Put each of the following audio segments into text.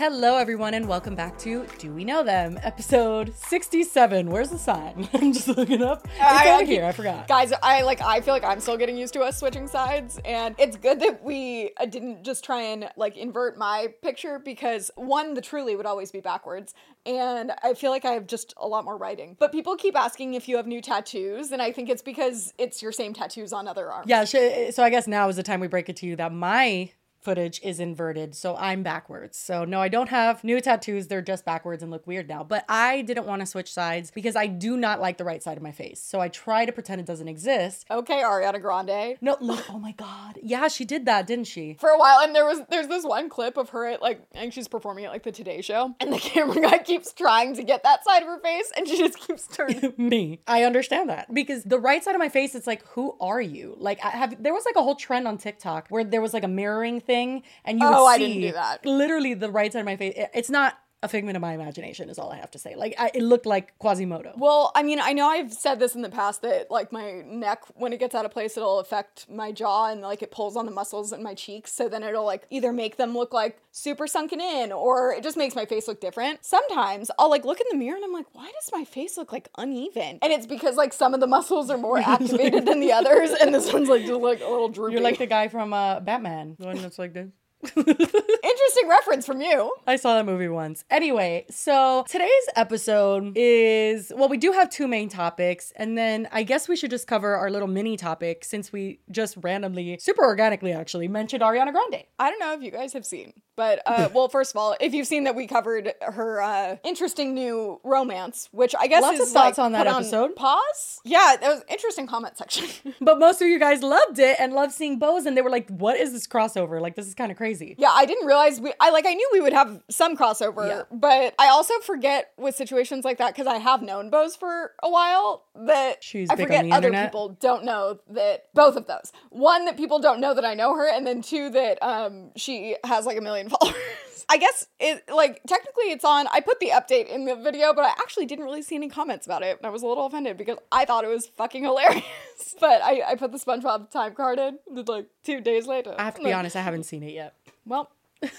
Hello, everyone, and welcome back to Do We Know Them, episode 67. Where's the sign? I'm just looking up. It's I- over I- here. I forgot. Guys, I like I feel like I'm still getting used to us switching sides and it's good that we uh, didn't just try and like invert my picture because one the truly would always be backwards and I feel like I have just a lot more writing. But people keep asking if you have new tattoos and I think it's because it's your same tattoos on other arms. Yeah, so I guess now is the time we break it to you that my footage is inverted, so I'm backwards. So no, I don't have new tattoos. They're just backwards and look weird now. But I didn't want to switch sides because I do not like the right side of my face. So I try to pretend it doesn't exist. Okay, Ariana Grande. No, look, oh my god. Yeah, she did that, didn't she? for a while and there was there's this one clip of her at like I think she's performing at like the Today Show and the camera guy keeps trying to get that side of her face and she just keeps turning. me. I understand that because the right side of my face, it's like, who are you? Like, I have there was like a whole trend on TikTok where there was like a mirroring thing, and you would Oh, see I didn't do that. Literally, the right side of my face. it- It's not a figment of my imagination, is all I have to say. Like, I, it looked like Quasimodo. Well, I mean, I know I've said this in the past that like my neck when it gets out of place it'll affect my jaw and like it pulls on the muscles in my cheeks so then it'll like either make them look like super sunken in or it just makes my face look different. Sometimes I'll like look in the mirror and I'm like, why does my face look like uneven? And it's because like some of the muscles are more activated than the others and this one's like just like a little droopy. You're like the guy from uh, Batman, the one that's like this. interesting reference from you. I saw that movie once. Anyway, so today's episode is well, we do have two main topics, and then I guess we should just cover our little mini topic since we just randomly, super organically actually, mentioned Ariana Grande. I don't know if you guys have seen, but uh, well, first of all, if you've seen that we covered her uh, interesting new romance, which I guess Lots of thoughts like, on that episode. pause. Yeah, that was interesting comment section. But most of you guys loved it and loved seeing Bose, and they were like, "What is this crossover? Like, this is kind of crazy." Yeah, I didn't realize we. I like I knew we would have some crossover, Yeah. but I also forget with situations like that because I have known Bose for a while that She's I forget the other internet. people don't know that both of those. One that people don't know that I know her, and then two that um she has like a million followers. I guess it like technically it's on. I put the update in the video, but I actually didn't really see any comments about it, and I was a little offended because I thought it was fucking hilarious. but I, I put the SpongeBob time card in like two days later. I have to be Like, honest, I haven't seen it yet. Well,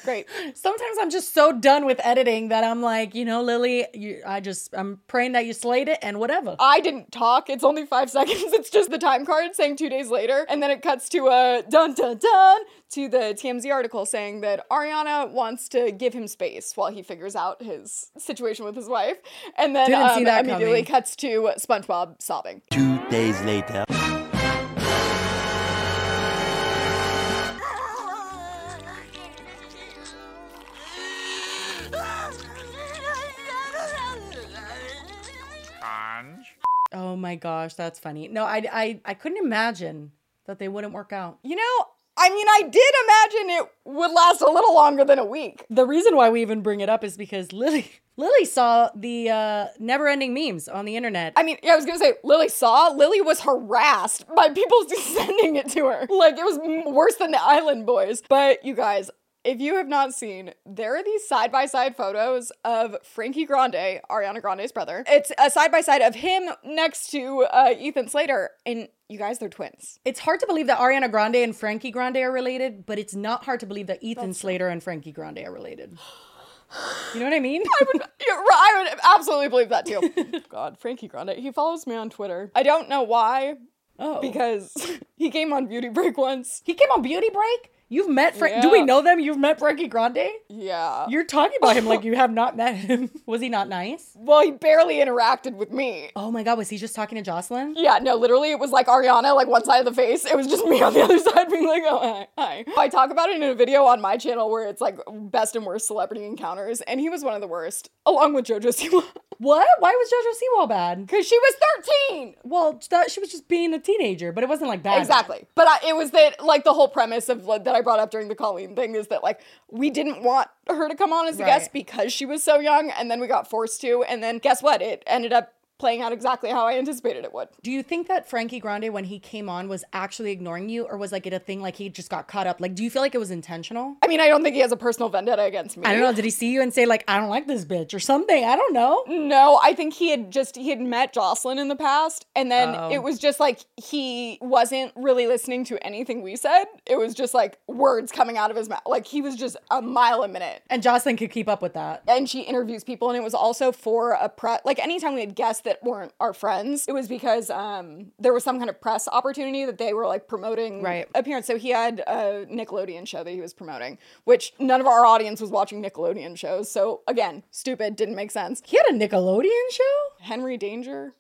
great. Sometimes I'm just so done with editing that I'm like, you know, Lily, you, I just I'm praying that you slayed it and whatever. I didn't talk. It's only five seconds. It's just the time card saying two days later. And then it cuts to a dun dun dun to the TMZ article saying that Ariana wants to give him space while he figures out his situation with his wife. And then um, that immediately coming. cuts to SpongeBob sobbing. Two days later. Oh my gosh, that's funny. No, I I I couldn't imagine that they wouldn't work out. You know, I mean, I did imagine it would last a little longer than a week. The reason why we even bring it up is because Lily Lily saw the uh, never-ending memes on the internet. I mean, yeah, I was gonna say Lily saw. Lily was harassed by people sending it to her. Like it was worse than the Island Boys. But you guys, if you have not seen, there are these side by side photos of Frankie Grande, Ariana Grande's brother. It's a side by side of him next to uh, Ethan Slater, and you guys, they're twins. it's hard to believe that Ariana Grande and Frankie Grande are related, but it's not hard to believe that Ethan Slater and Frankie Grande are related. You know what I mean? You're right, I would absolutely believe that too. God, Frankie Grande. He follows me on Twitter. I don't know why, oh, because he came on Beauty Break once. he came on Beauty Break. You've met Frank? Do we know them? You've met Frankie Grande? Yeah. You're talking about him like you have not met him. Was he not nice? well, he barely interacted with me. Oh my god, was he just talking to Jocelyn? Yeah, no, literally, it was like Ariana, like one side of the face. It was just me on the other side being like, oh, hi. hi. I talk about it in a video on my channel where it's like best and worst celebrity encounters, and he was one of the worst, along with JoJo Siwa. What? Why was JoJo Siwa bad? Because she was 13! Well, that, she was just being a teenager, but it wasn't like that. Exactly. But I, it was that, like, the whole premise of like, that I brought up during the Colleen thing is that, like, we didn't want her to come on as a guest because she was so young, and then we got forced to, and then guess what? It ended up playing out exactly how I anticipated it would. Do you think that Frankie Grande, when he came on, was actually ignoring you, or was like it a thing like he just got caught up? Like, do you feel like it was intentional? I mean, I don't think he has a personal vendetta against me. I don't know. Did he see you and say like, I don't like this bitch or something? I don't know. No, I think he had just he had met Jocelyn in the past, and then Oh. it was just like he wasn't really listening to anything we said. It was just like words coming out of his mouth, like he was just a mile a minute. And Jocelyn could keep up with that. And she interviews people, and it was also for a press. Like anytime we had guests that weren't our friends, it was because um there was some kind of press opportunity that they were like promoting Right. appearance. So he had a Nickelodeon show that he was promoting, which none of our audience was watching Nickelodeon shows. So again, stupid, didn't make sense. He had a Nickelodeon show. Henry Danger.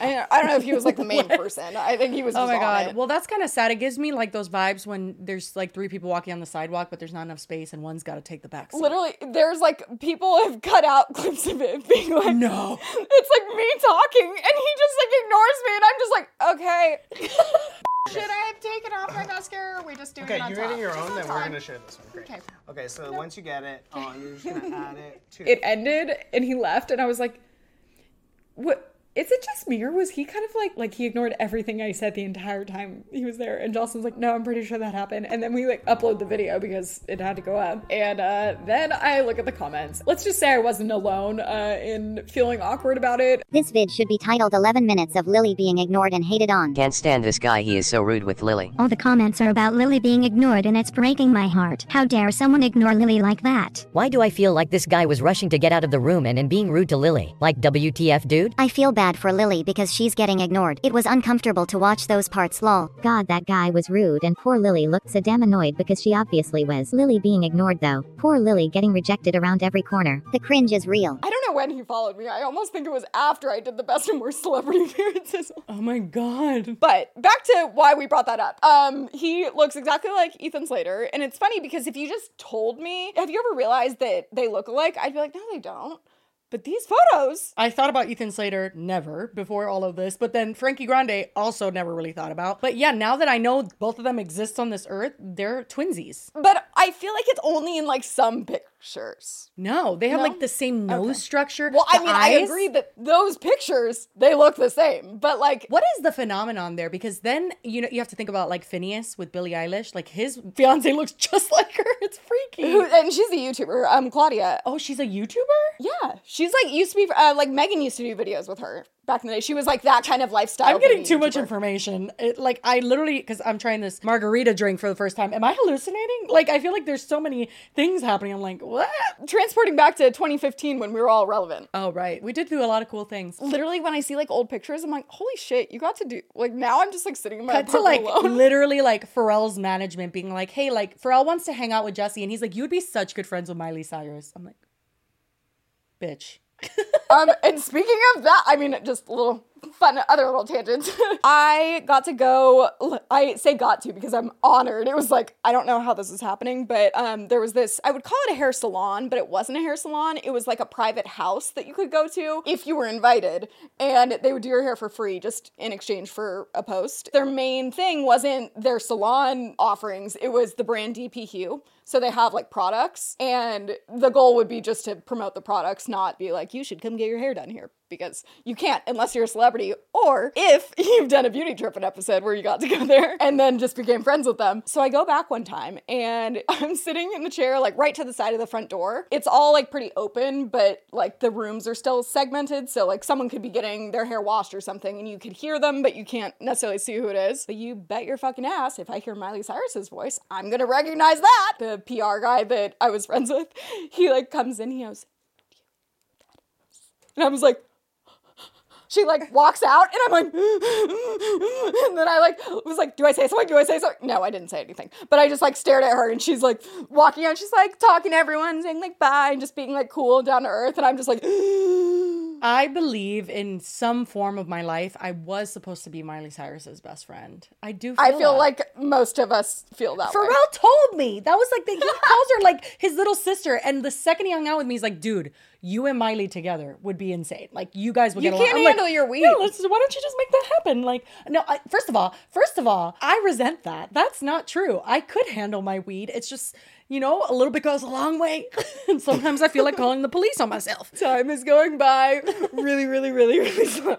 I, I don't know if he was like the main person. I think he was. Oh my on god. it. Well, that's kind of sad. It gives me like those vibes when there's like three people walking on the sidewalk, but there's not enough space, and one's got to take the back. seat. Literally, there's like people have cut out clips of it being like, No. it's like me talking, and he just like ignores me, and I'm just like, okay. Should I have taken off my mascara? Or are we just doing Okay, it on you're top? getting your own, on then we're gonna share this one. Great. Okay. Okay, so once you get it on, um, you're just gonna add it to it ended and he left and I was like what is it just me or was he kind of like like he ignored everything I said the entire time he was there and Jocelyn's like no I'm pretty sure that happened and then we like upload the video because it had to go up and uh then I look at the comments let's just say I wasn't alone uh in feeling awkward about it This vid should be titled 11 Minutes of Lily Being Ignored and Hated On. Can't stand this guy, he is so rude with Lily. All the comments are about Lily being ignored and it's breaking my heart. How dare someone ignore Lily like that? Why do I feel like this guy was rushing to get out of the room and, and being rude to Lily? Like WTF, dude? I feel bad for Lily because she's getting ignored. It was uncomfortable to watch those parts lol. God, that guy was rude and poor Lily looked so damn annoyed because she obviously was. Lily being ignored though. Poor Lily getting rejected around every corner. The cringe is real. I don't know when he followed me. I almost think it was after I did the best and worst celebrity appearances. Oh my god. But back to why we brought that up. Um, he looks exactly like Ethan Slater, and it's funny because if you just told me, have you ever realized that they look alike? I'd be like, no, they don't. But these photos, I thought about Ethan Slater never before all of this, but then Frankie Grande also never really thought about. But yeah, now that I know both of them exist on this earth, they're twinsies. but I feel like it's only in like some pictures. No, they have No? like the same nose structure. Well, I mean, I agree that those pictures they look the same, but like What is the phenomenon there? Because then you know you have to think about like Finneas with Billie Eilish. Like his fiance looks just like her. It's freaky. who, and she's a YouTuber, um, Claudia. oh, she's a YouTuber. Yeah, she's like used to be uh, like Megan used to do videos with her back in the day. She was like that kind of lifestyle. I'm getting too much information. It, like I literally, because I'm trying this margarita drink for the first time. Am I hallucinating? Like I feel like there's so many things happening. I'm like, what? Transporting back to 2015 when we were all relevant. Oh right, we did do a lot of cool things. Literally, when I see like old pictures, I'm like, holy shit, you got to do like now. I'm just like sitting in my Cut to like alone. literally like Pharrell's management being like, hey, like Pharrell wants to hang out with Jesse, and he's like, you would be such good friends with Miley Cyrus. I'm like, bitch. Um, and speaking of that, I mean, just a little fun, other little tangents. I got to go. I say got to because I'm honored. It was like I don't know how this is happening, but um, there was this. I would call it a hair salon, but it wasn't a hair salon. It was like a private house that you could go to if you were invited, and they would do your hair for free just in exchange for a post. Their main thing wasn't their salon offerings; it was the brand DP Hue. So they have like products, and the goal would be just to promote the products, not be like, you should come get your hair done here. Because you can't unless you're a celebrity, or if you've done a beauty trip an episode where you got to go there and then just became friends with them. So I go back one time and I'm sitting in the chair, like right to the side of the front door. It's all like pretty open, but like the rooms are still segmented. So like someone could be getting their hair washed or something and you could hear them, but you can't necessarily see who it is. But you bet your fucking ass, if I hear Miley Cyrus's voice, I'm gonna recognize that. The PR guy that I was friends with, he like comes in, he goes, and I was like, she like walks out and I'm like, and then I like was like, do I say something? Do I say something? No, I didn't say anything. But I just like stared at her and she's like walking out. She's like talking to everyone, saying like bye and just being like cool down to earth. And I'm just like, I believe in some form of my life, I was supposed to be Miley Cyrus's best friend. I do. Feel I feel that. like most of us feel that way. Pharrell told me that was like the, he calls her like his little sister, and the second he hung out with me, he's like, "Dude, you and Miley together would be insane. Like you guys would You get can't like, handle your weed. Yeah, let's. Why don't you just make that happen? Like, no. I, first of all, first of all, I resent that. That's not true. I could handle my weed. It's just. You know, a little bit goes a long way. and sometimes I feel like calling the police on myself. Time is going by really, really, really, really slow.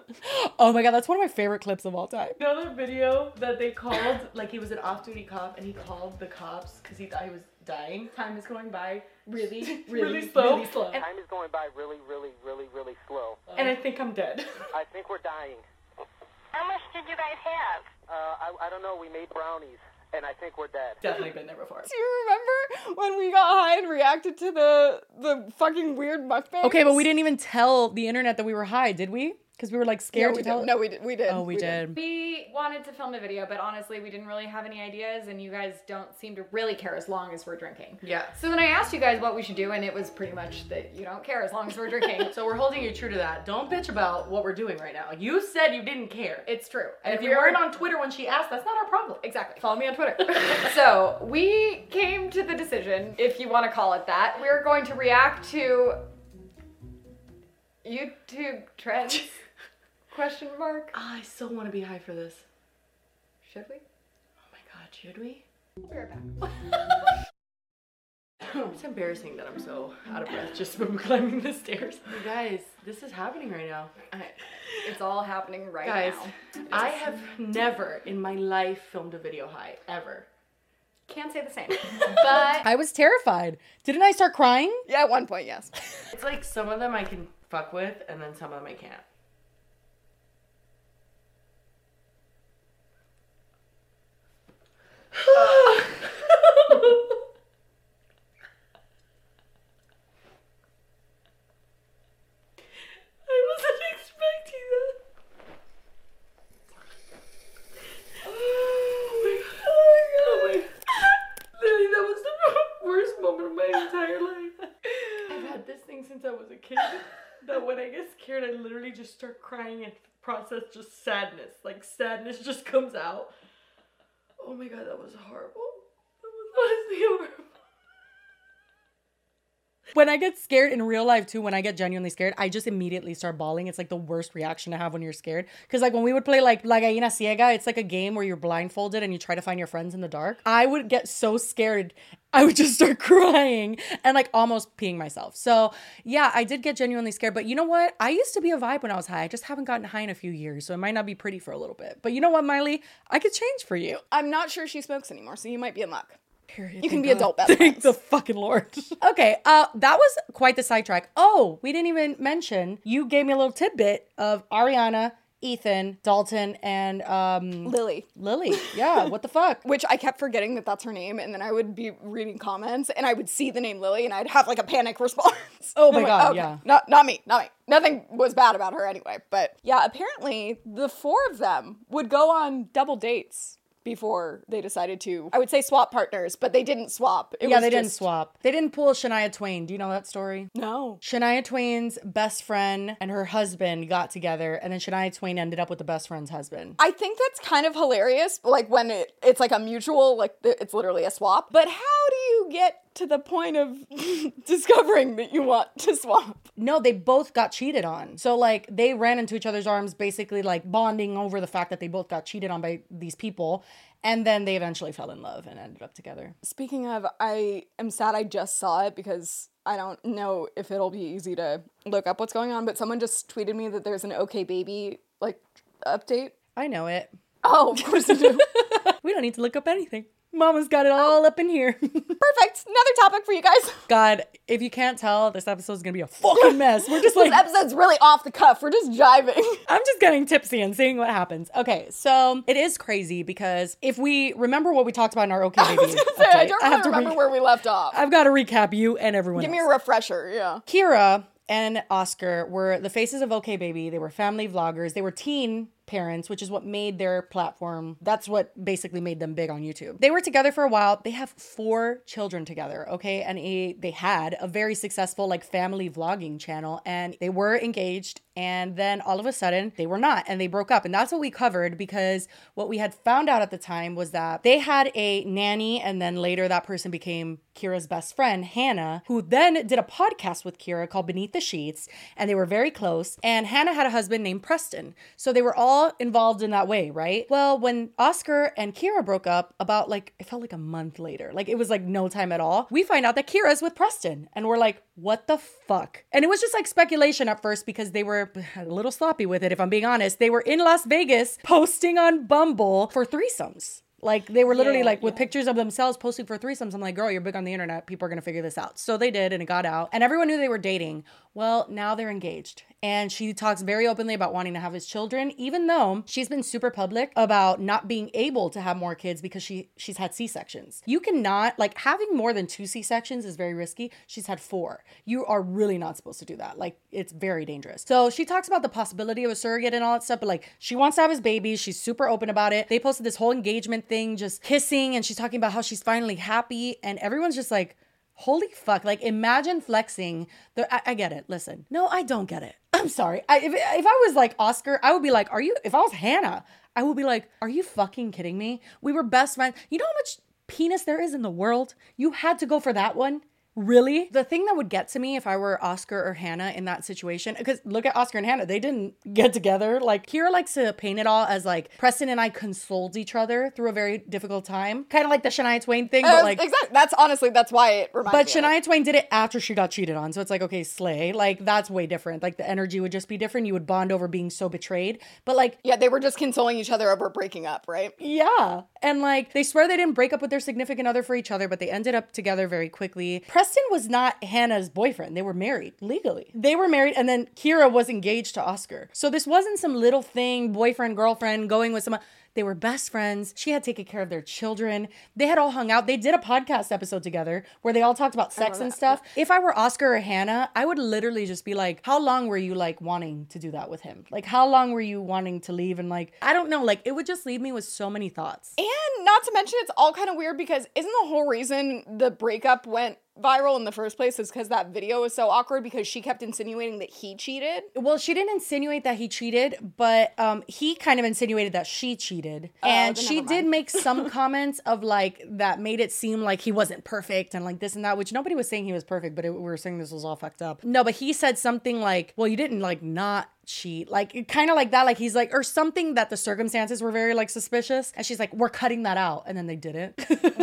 Oh my god, that's one of my favorite clips of all time. You know the video that they called, like he was an off-duty cop and he called the cops because he thought he was dying. Time is going by really, really, Really slow. really slow. And, Time is going by really, really, really, really slow. and I think I'm dead. I think we're dying. How much did you guys have? Uh, I, I don't know. We made brownies, and I think we're dead. Definitely been there before. Do you remember when we got high and reacted to the the fucking weird mukbangs? Okay, but we didn't even tell the internet that we were high, did we? Because we were like Yeah, scared we to did. tell. No, we did. We did. Oh, we, did. We wanted to film a video, but honestly, we didn't really have any ideas, and you guys don't seem to really care as long as we're drinking. Yeah. So then I asked you guys what we should do, and it was pretty much that you don't care as long as we're drinking. So we're holding you true to that. Don't bitch about what we're doing right now. You said you didn't care. it's true. And if you we weren't on Twitter when she asked, that's not our problem. Exactly. Follow me on Twitter. so we came to the decision, if you want to call it that, we're going to react to YouTube trends. Question mark. Ah, I still want to be high for this. Should we? Oh my god, should we? We'll be right back. It's embarrassing that I'm so out of breath just from climbing the stairs. You guys, this is happening right now. I- It's all happening right Guys, now. I have never in my life filmed a video high, ever. Can't say the same. But I was terrified. Didn't I start crying? Yeah, at one point, yes. It's like some of them I can fuck with, and then some of them I can't. I wasn't expecting that. Oh my god, oh that was the worst moment of my entire life. I've had this thing since I was a kid. That when I get scared, I literally just start crying and process just sadness. Like sadness just comes out. Oh my god, that was horrible. That was honestly horrible. When I get scared in real life too, when I get genuinely scared, I just immediately start bawling. It's like the worst reaction to have when you're scared. Cause like when we would play like La Gallina Ciega, it's like a game where you're blindfolded and you try to find your friends in the dark. I would get so scared, I would just start crying and like almost peeing myself. So yeah, I did get genuinely scared. But you know what? I used to be a vibe when I was high. I just haven't gotten high in a few years, so it might not be pretty for a little bit. But you know what, Miley? I could change for you. I'm not sure she smokes anymore, so you might be in luck. Period. You can Thank be God. adult best Thank friends. the fucking lord. okay, uh, that was quite the sidetrack. Oh, we didn't even mention. You gave me a little tidbit of Ariana, Ethan, Dalton, and um, Lily. Lily. Yeah, what the fuck? Which I kept forgetting that that's her name, and then I would be reading comments, and I would see the name Lily, and I'd have like a panic response. Oh my God, okay, yeah. Not not me, not me. Nothing was bad about her anyway. But yeah, apparently the four of them would go on double dates before they decided to. I would say swap partners, but they didn't swap. It yeah, was they didn't just- swap. They didn't pull Shania Twain. Do you know that story? No. Shania Twain's best friend and her husband got together, and then Shania Twain ended up with the best friend's husband. I think that's kind of hilarious, like when it, it's like a mutual, like it's literally a swap. But how do you get to the point of discovering that you want to swap? No, they both got cheated on. So like they ran into each other's arms, basically like bonding over the fact that they both got cheated on by these people. And then they eventually fell in love and ended up together. Speaking of, I am sad I just saw it because I don't know if it'll be easy to look up what's going on, but someone just tweeted me that there's an OK Baby like update. I know it. Oh, of course you do. We don't need to look up anything. Mama's got it all up in here. Perfect. Another topic for you guys. God, if you can't tell, this episode is gonna be a fucking mess. We're just like This episode's really off the cuff. We're just jiving. I'm just getting tipsy and seeing what happens. Okay, so it is crazy because if we remember what we talked about in our OK Baby, I gonna say, I don't have really to remember re- where we left off. I've got to recap you and everyone Give else. me a refresher. Yeah. Kira and Oscar were the faces of OK Baby. They were family vloggers. They were teen parents, which is what made their platform. That's what basically made them big on YouTube. They were together for a while. They have four children together, okay? And a, they had a very successful like family vlogging channel and they were engaged And then all of a sudden, they were not, and they broke up. And that's what we covered because what we had found out at the time was that they had a nanny, and then later that person became Kira's best friend, Hannah, who then did a podcast with Kira called Beneath the Sheets, and they were very close. And Hannah had a husband named Preston. So they were all involved in that way, right? Well, when Oscar and Kira broke up, about like, it felt like a month later, like it was like no time at all, we find out that Kira's with Preston. And we're like, what the fuck? And it was just like speculation at first because they were a little sloppy with it, if I'm being honest. They were in Las Vegas posting on Bumble for threesomes. Like they were literally Yeah, like with pictures of themselves posting for threesomes. I'm like, girl, you're big on the internet. People are gonna figure this out. So they did, and it got out, and everyone knew they were dating. Well, now they're engaged, and she talks very openly about wanting to have his children, even though she's been super public about not being able to have more kids because she she's had C sections. You cannot like having more than two C sections is very risky. She's had four. You are really not supposed to do that. Like it's very dangerous. So she talks about the possibility of a surrogate and all that stuff, but like she wants to have his baby. She's super open about it. They posted this whole engagement thing, just kissing, and she's talking about how she's finally happy, and everyone's just like. Holy fuck. Like, imagine flexing. The, I, I get it. Listen. No, I don't get it. I'm sorry. I, if, if I was like Oscar, I would be like, Are you, if I was Hannah, I would be like, Are you fucking kidding me? We were best friends. You know how much penis there is in the world? You had to go for that one? Really? The thing that would get to me if I were Oscar or Hannah in that situation, because look at Oscar and Hannah, they didn't get together. Like, Kira likes to paint it all as like Preston and I consoled each other through a very difficult time. Kind of like the Shania Twain thing, but Uh, like. exactly. That's honestly that's why it reminds But me. of it. Shania Twain did it after she got cheated on. So it's like, okay, slay. Like, that's way different. Like, the energy would just be different. You would bond over being so betrayed. But, like, Yeah, they were just consoling each other over breaking up, right? yeah. And, like, they swear they didn't break up with their significant other for each other, but they ended up together very quickly. Preston was not Hannah's boyfriend. They were married legally. They were married, and then Kira was engaged to Oscar. So this wasn't some little thing, boyfriend, girlfriend, going with someone. They were best friends. She had taken care of their children. They had all hung out. They did a podcast episode together where they all talked about sex and stuff. If I were Oscar or Hannah, I would literally just be like, how long were you like wanting to do that with him? Like, how long were you wanting to leave? And like, I don't know. Like, it would just leave me with so many thoughts. And not to mention, it's all kind of weird because isn't the whole reason the breakup went viral in the first place is because that video was so awkward because she kept insinuating that he cheated? Well, she didn't insinuate that he cheated, but um, he kind of insinuated that she cheated. Oh, and she did make some comments of like that made it seem like he wasn't perfect and like this and that, which nobody was saying he was perfect, but it, we were saying this was all fucked up. No, but he said something like, well, you didn't like not cheat like kind of like that like he's like or something that the circumstances were very like suspicious and she's like we're cutting that out and then they didn't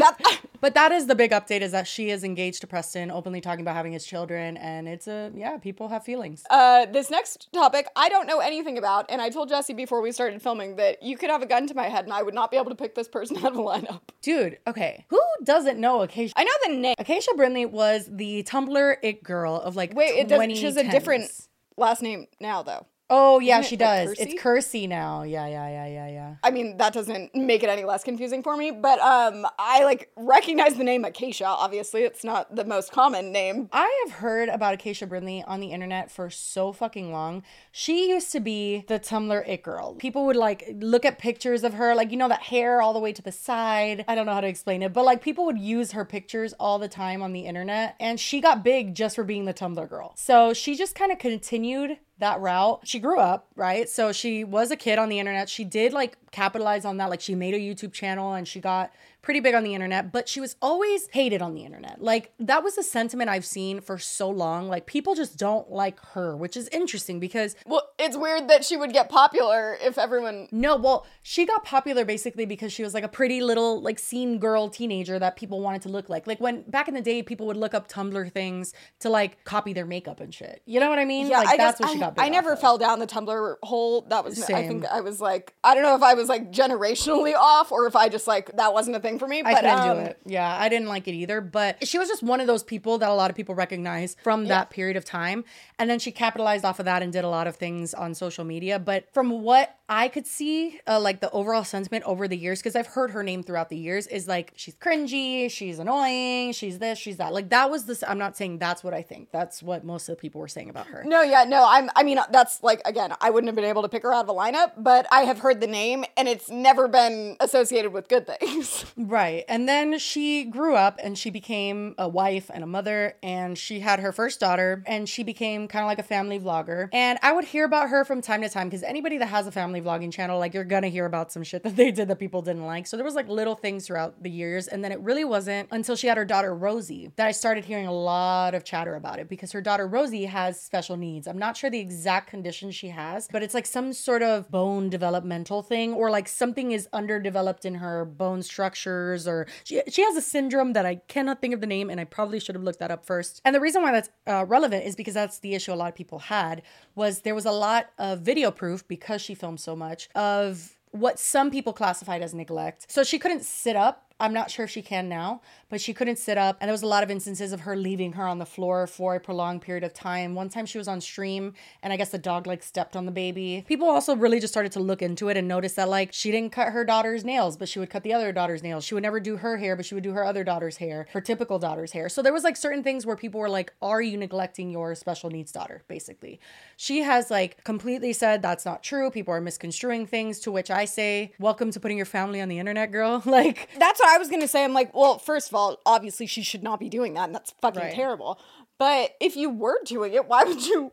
but that is the big update is that she is engaged to preston openly talking about having his children and it's a yeah people have feelings Uh, this next topic I don't know anything about, and I told Jesse before we started filming that you could have a gun to my head and I would not be able to pick this person out of a lineup. Dude, okay. Who doesn't know Acacia? I know the name. Acacia Brinley was the Tumblr it girl of like Wait, it does, she has a different last name now, though. Oh yeah, Isn't she it, like, does. Kersey? it's Kersey now. Yeah, yeah, yeah, yeah, yeah. I mean, that doesn't make it any less confusing for me, but um, I like recognize the name Acacia. Obviously, it's not the most common name. I have heard about Acacia Brinley on the internet for so fucking long. She used to be the Tumblr it girl. People would like look at pictures of her, like you know that hair all the way to the side. I don't know how to explain it, but like people would use her pictures all the time on the internet, and she got big just for being the Tumblr girl. So she just kind of continued that route. She grew up, right? So she was a kid on the internet. She did like capitalize on that. Like she made a YouTube channel and she got pretty big on the internet, but she was always hated on the internet. Like that was a sentiment I've seen for so long. Like people just don't like her, which is interesting because Well, it's weird that she would get popular if everyone. no, well, she got popular basically because she was like a pretty little like scene girl teenager that people wanted to look like. Like when back in the day people would look up Tumblr things to like copy their makeup and shit. You know what I mean? Yeah, like I that's what she I, got big I never of. fell down the Tumblr hole. That was Same. I think I was like I don't know if I was like generationally off or if I just like that wasn't a thing for me. But I couldn't um, do it. Yeah, I didn't like it either. But she was just one of those people that a lot of people recognize from that period of time. And then she capitalized off of that and did a lot of things on social media. But from what I could see, uh, like the overall sentiment over the years, because I've heard her name throughout the years, is like she's cringy, she's annoying, she's this, she's that. Like that was this. I'm not saying that's what I think. That's what most of the people were saying about her. No, yeah, no, I'm I mean that's like again, I wouldn't have been able to pick her out of a lineup, but I have heard the name and it's never been associated with good things. Right. And then she grew up and she became a wife and a mother and she had her first daughter and she became kind of like a family vlogger. And I would hear about her from time to time because anybody that has a family vlogging channel, like you're going to hear about some shit that they did that people didn't like. So there was like little things throughout the years. And then it really wasn't until she had her daughter Rosie that I started hearing a lot of chatter about it because her daughter Rosie has special needs. I'm not sure the exact condition she has, but it's like some sort of bone developmental thing or like something is underdeveloped in her bone structures or she, she has a syndrome that I cannot think of the name and I probably should have looked that up first. And the reason why that's uh, relevant is because that's the issue a lot of people had was there was a lot of video proof because she filmed so much of what some people classified as neglect. So she couldn't sit up I'm not sure if she can now, but she couldn't sit up. And there was a lot of instances of her leaving her on the floor for a prolonged period of time. One time she was on stream and I guess the dog like stepped on the baby. People also really just started to look into it and notice that like she didn't cut her daughter's nails, but she would cut the other daughter's nails. She would never do her hair, but she would do her other daughter's hair, her typical daughter's hair. So there was like certain things where people were like, are you neglecting your special needs daughter? Basically. She has like completely said that's not true. People are misconstruing things, to which I say, welcome to putting your family on the internet, girl. like, That's what I was gonna say. I'm like, well, first of all, obviously she should not be doing that, and that's fucking Right. terrible. But if you were doing it, why would you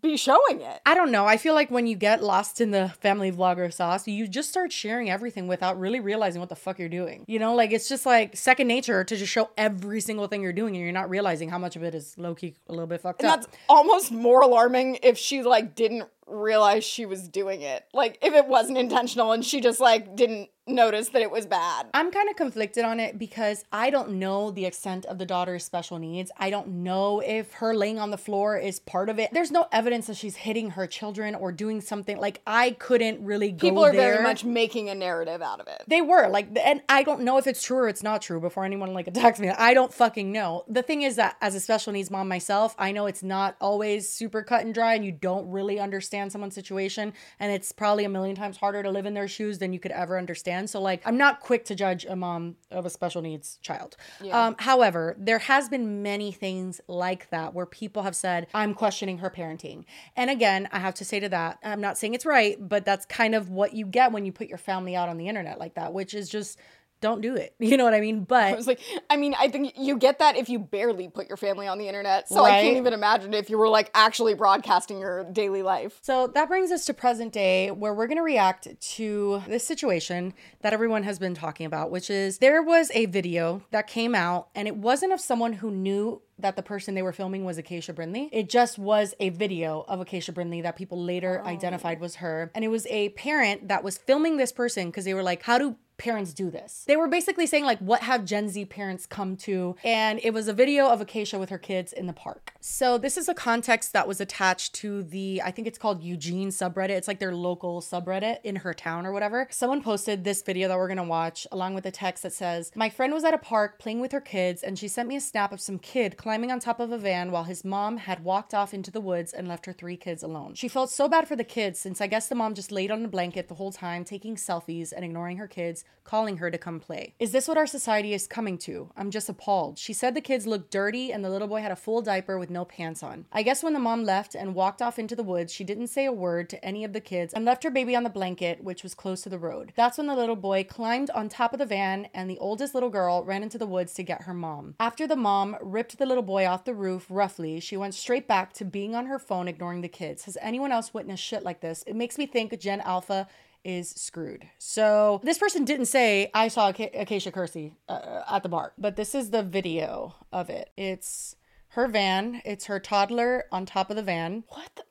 be showing it? I don't know. I feel like when you get lost in the family vlogger sauce, you just start sharing everything without really realizing what the fuck you're doing. You know, like it's just like second nature to just show every single thing you're doing and you're not realizing how much of it is low key a little bit fucked And up. that's almost more alarming if she like didn't realize she was doing it. Like if it wasn't intentional and she just like didn't notice that it was bad. I'm kind of conflicted on it because I don't know the extent of the daughter's special needs. I don't know if her laying on the floor is part of it. There's no evidence that she's hitting her children or doing something. Like I couldn't really go People are there. very much making a narrative out of it. They were like, and I don't know if it's true or it's not true. Before anyone like attacks me, I don't fucking know. The thing is that as a special needs mom myself, I know it's not always super cut and dry, and you don't really understand someone's situation, and it's probably a million times harder to live in their shoes than you could ever understand. So like, I'm not quick to judge a mom of a special needs child. Yeah. Um, however, there has been many things like that where people have said, "I'm questioning her parenting," and again, I have to say to that, I'm not saying it's right, but that's kind of what you get when you put your family out on the internet like that, which is just don't do it. You know what I mean? But I was like, I mean, I think you get that if you barely put your family on the internet. So I can't even imagine if you were like actually broadcasting your daily life. So that brings us to present day, where we're going to react to this situation that everyone has been talking about, which is there was a video that came out, and it wasn't of someone who knew that the person they were filming was Acacia Brinley. It just was a video of Acacia Brinley that people later oh. identified was her. And it was a parent that was filming this person because they were like, how do parents do this. They were basically saying like what have Gen Z parents come to and it was a video of Acacia with her kids in the park. So this is a context that was attached to the I think it's called Eugene subreddit. It's like their local subreddit in her town or whatever. Someone posted this video that we're to watch along with a text that says, "My friend was at a park playing with her kids and she sent me a snap of some kid climbing on top of a van while his mom had walked off into the woods and left her three kids alone. She felt so bad for the kids since I guess the mom just laid on a blanket the whole time taking selfies and ignoring her kids calling her to come play. Is this what our society is coming to? I'm just appalled. She said the kids looked dirty and the little boy had a full diaper with no pants on. I guess when the mom left and walked off into the woods, she didn't say a word to any of the kids and left her baby on the blanket, which was close to the road. That's when the little boy climbed on top of the van and the oldest little girl ran into the woods to get her mom. After the mom ripped the little boy off the roof roughly, she went straight back to being on her phone ignoring the kids. Has anyone else witnessed shit like this? It makes me think Gen Alpha is screwed. So this person didn't say I saw Aca- Acacia Kersey uh, at the bar, but this is the video of it. It's her van. It's her toddler on top of the van. What the?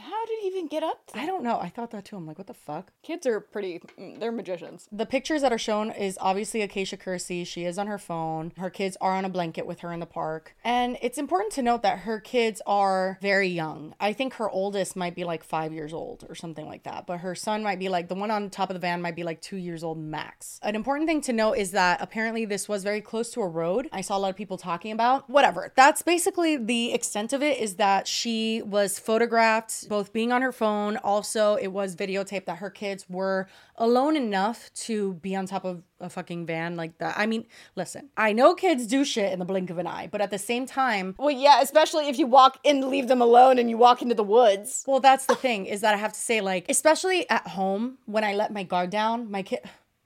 How did he even get up? I don't know. I thought that too. I'm like, what the fuck? Kids are pretty, mm, they're magicians. The pictures that are shown is obviously Acacia Kersey. She is on her phone. Her kids are on a blanket with her in the park. And it's important to note that her kids are very young. I think her oldest might be like five years old or something like that. But her son might be like, the one on top of the van might be like two years old max. An important thing to note is that apparently this was very close to a road. I saw a lot of people talking about. Whatever. That's basically the extent of it is that she was photographed both being on her phone. Also, it was videotaped that her kids were alone enough to be on top of a fucking van like that. I mean, listen, I know kids do shit in the blink of an eye, but at the same time, Well, yeah, especially if you walk and leave them alone and you walk into the woods. well, that's the thing is that I have to say, like, especially at home when I let my guard down, my kid.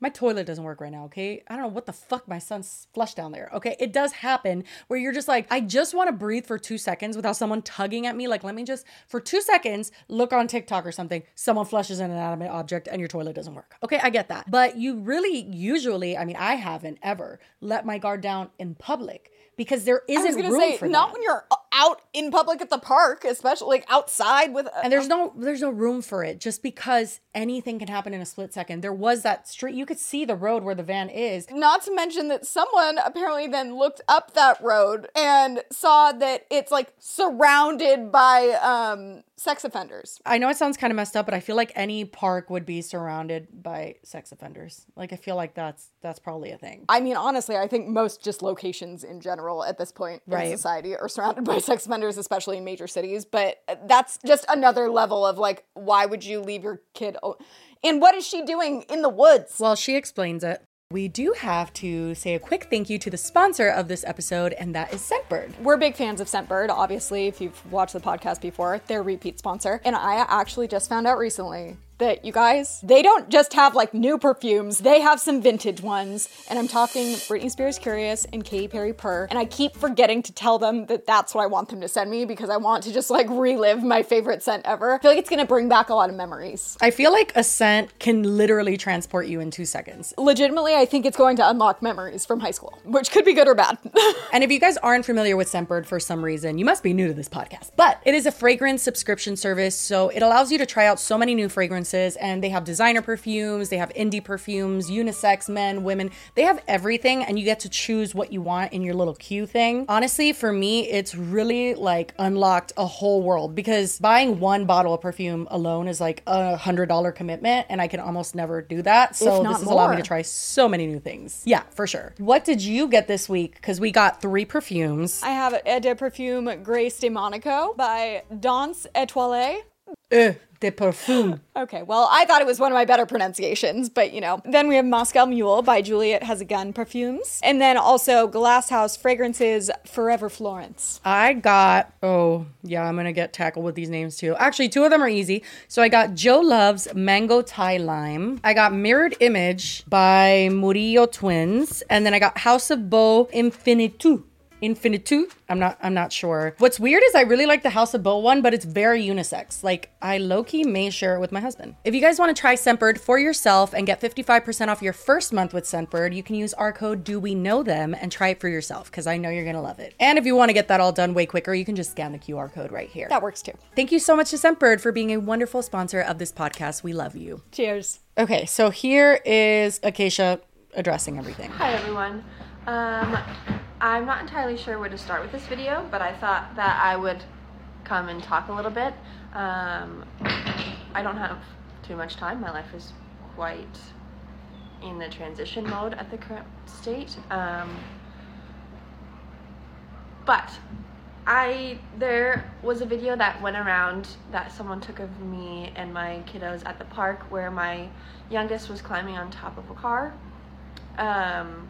My toilet doesn't work right now, okay? I don't know what the fuck my son's flushed down there, okay? It does happen where you're just like, I just want to breathe for two seconds without someone tugging at me. Like, let me just, for two seconds, look on TikTok or something. Someone flushes an inanimate object and your toilet doesn't work. Okay, I get that. But you really, usually, I mean, I haven't ever let my guard down in public because there I was isn't gonna room say for not that. when you're out in public at the park, especially like outside with. and there's no there's no room for it just because anything can happen in a split second there was that street you could see the road where the van is Not to mention that someone apparently then looked up that road and saw that it's like surrounded by um sex offenders. i know it sounds kind of messed up but i feel like any park would be surrounded by sex offenders like i feel like that's that's probably a thing I mean, honestly, I think most just locations in general at this point Right. in society are surrounded by sex offenders, especially in major cities. But that's just another level of like, why would you leave your kid? o- And what is she doing in the woods? well she explains it we do have to say a quick thank you to the sponsor of this episode and that is scentbird We're big fans of Scentbird, obviously, if you've watched the podcast before, they're repeat sponsor. And I actually just found out recently that you guys, they don't just have like new perfumes, they have some vintage ones. And I'm talking Britney Spears Curious and Katy Perry Purr. And I keep forgetting to tell them that that's what I want them to send me because I want to just like relive my favorite scent ever. I feel like it's gonna bring back a lot of memories. i feel like a scent can literally transport you in two seconds Legitimately, I think it's going to unlock memories from high school, which could be good or bad. And if you guys aren't familiar with Scentbird for some reason, you must be new to this podcast. But it is a fragrance subscription service, so it allows you to try out so many new fragrances. And they have designer perfumes, they have indie perfumes, unisex, men, women. They have everything, and you get to choose what you want in your little queue thing. Honestly, for me, it's really like unlocked a whole world because buying one bottle of perfume alone is like a hundred dollar commitment, and I can almost never do that. So this has allowed me to try so many new things. Yeah, for sure. What did you get this week? Because we got three perfumes. I have Eau de Perfume Grace de Monaco by Danse Etoile. Euh, de parfum. Okay, well, I thought it was one of my better pronunciations, but you know. Then we have Moscow Mule by Juliet Has a Gun Perfumes. And then also Glass House Fragrances Forever Florence. I got, oh, yeah, I'm going to get tackled with these names too. Actually, two of them are easy. So I got Jo Loves Mango Thai Lime. I got Mirrored Image by Murillo Twins. And then I got House of Beau Infinitu. Infinitu. I'm not I'm not sure. What's weird is I really like the House of Beau one, but it's very unisex. Like I low-key may share it with my husband. If you guys want to try Scentbird for yourself and get 55% off your first month with Scentbird, you can use our code Do We Know Them and try it for yourself because I know you're gonna love it. And if you want to get that all done way quicker, you can just scan the QR code right here. That works too. Thank you so much to Scentbird for being a wonderful sponsor of this podcast. We love you. Cheers. Okay, so here is Acacia addressing everything. Hi everyone. Um, I'm not entirely sure where to start with this video, but I thought that I would come and talk a little bit. Um, I don't have too much time. My life is quite in the transition mode at the current state. Um, but I there was a video that went around that someone took of me and my kiddos at the park where my youngest was climbing on top of a car. Um,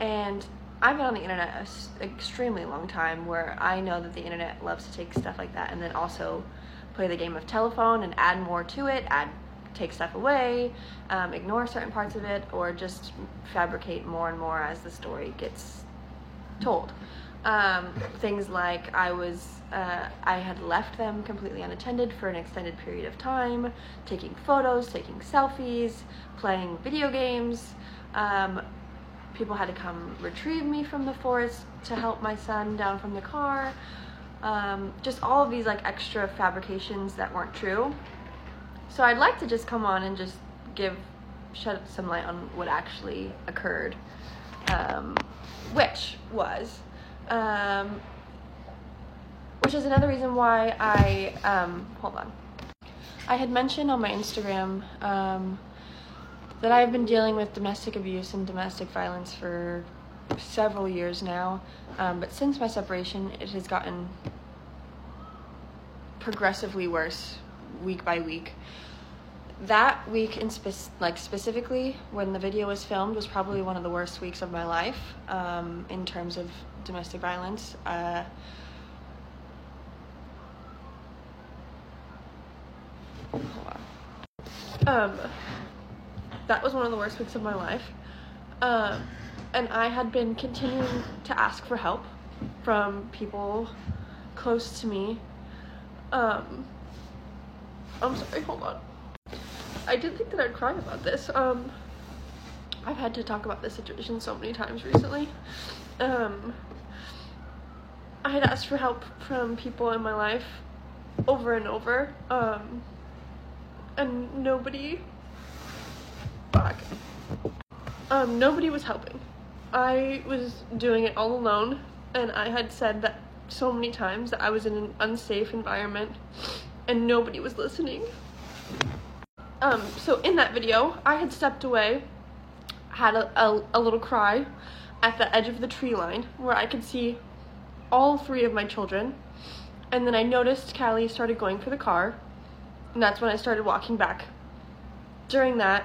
and I've been on the internet a s- extremely long time where I know that the internet loves to take stuff like that and then also play the game of telephone and add more to it, add take stuff away, um, ignore certain parts of it, or just fabricate more and more as the story gets told. Um, things like I was, uh, I had left them completely unattended for an extended period of time, taking photos, taking selfies, playing video games. Um, people had to come retrieve me from the forest to help my son down from the car. Um, just all of these like extra fabrications that weren't true. So I'd like to just come on and just give shed some light on what actually occurred, um, which was, um, which is another reason why I um, hold on. I had mentioned on my Instagram um, that I have been dealing with domestic abuse and domestic violence for several years now, um, but since my separation, it has gotten progressively worse week by week. That week, in spec- like specifically when the video was filmed, was probably one of the worst weeks of my life um, in terms of domestic violence. Uh. Um, that was one of the worst weeks of my life. Um, and I had been continuing to ask for help from people close to me. Um, I'm sorry, hold on. I didn't think that I'd cry about this. Um, I've had to talk about this situation so many times recently. Um, I had asked for help from people in my life over and over, um, and nobody. Um, nobody was helping. I was doing it all alone, and I had said that so many times that I was in an unsafe environment, and nobody was listening. Um, so in that video, I had stepped away, had a, a, a little cry at the edge of the tree line where I could see all three of my children. And then I noticed Callie started going for the car, and that's when I started walking back. During that,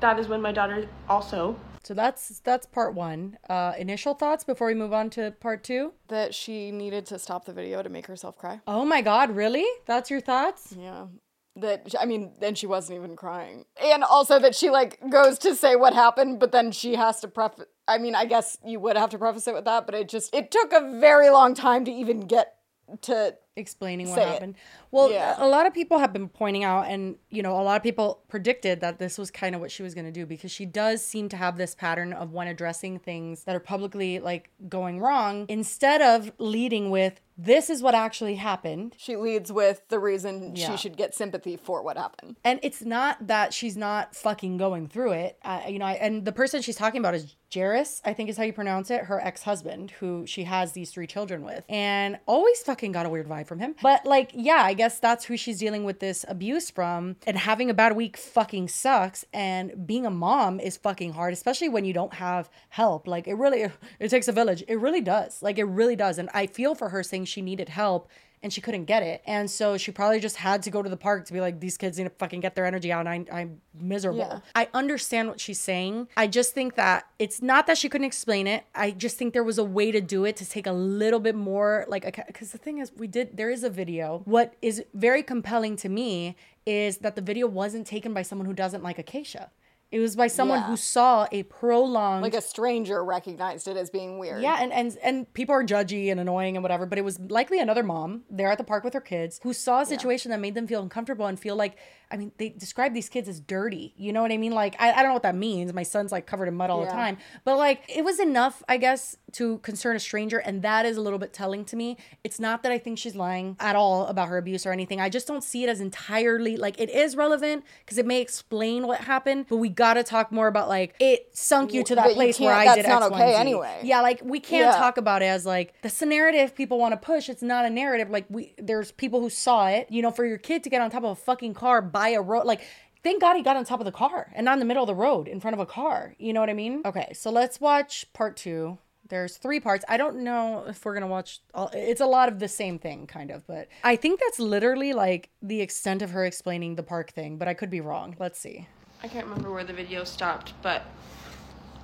that is when my daughter also. So that's that's part one. Uh, initial thoughts before we move on to part two. That she needed to stop the video to make herself cry. Oh my God, really? That's your thoughts? Yeah. That I mean, then she wasn't even crying, and also that she like goes to say what happened, but then she has to preface. I mean, I guess you would have to preface it with that, but it just it took a very long time to even get to explaining what say it. happened. Well, Yeah. a lot of people have been pointing out, and you know, a lot of people predicted that this was kind of what she was going to do because she does seem to have this pattern of when addressing things that are publicly like going wrong, instead of leading with this is what actually happened. She leads with the reason Yeah. she should get sympathy for what happened. And it's not that she's not fucking going through it. Uh, you know, I, and the person she's talking about is Jairus, I think is how you pronounce it, her ex husband, who she has these three children with. And always fucking got a weird vibe from him. But, like, yeah, I guess that's who she's dealing with this abuse from. And having a bad week fucking sucks. And being a mom is fucking hard, especially when you don't have help. Like, it really, it takes a village. It really does. Like, it really does. And I feel for her saying she needed help and she couldn't get it. And so she probably just had to go to the park to be like, these kids need to fucking get their energy out. And I, I'm miserable. Yeah. I understand what she's saying. I just think that it's not that she couldn't explain it. I just think there was a way to do it to take a little bit more like, because the thing is, we did, there is a video. What is very compelling to me is that the video wasn't taken by someone who doesn't like Acacia. It was by someone Yeah. who saw a prolonged Like a stranger recognized it as being weird. yeah, and, and and people are judgy and annoying and whatever, but it was likely another mom there at the park with her kids who saw a situation that made them feel uncomfortable and feel like I mean, they describe these kids as dirty. You know what I mean? Like I, I don't know what that means. My son's like covered in mud all the time. But like it was enough, I guess, to concern a stranger, and that is a little bit telling to me. It's not that I think she's lying at all about her abuse or anything. I just don't see it as entirely like it is relevant because it may explain what happened, but we gotta talk more about like it sunk you to that place where I that's did not X, Y, okay Z. anyway. Yeah, like we can't Yeah. talk about it as like that's the narrative people want to push. It's not a narrative. Like we there's people who saw it. You know, for your kid to get on top of a fucking car by a road, like thank God he got on top of the car and not in the middle of the road in front of a car. You know what I mean? Okay, so let's watch part two. There's three parts. I don't know if we're gonna watch. All, it's a lot of the same thing, kind of, but I think that's literally like the extent of her explaining the park thing. But I could be wrong. Let's see. I can't remember where the video stopped, but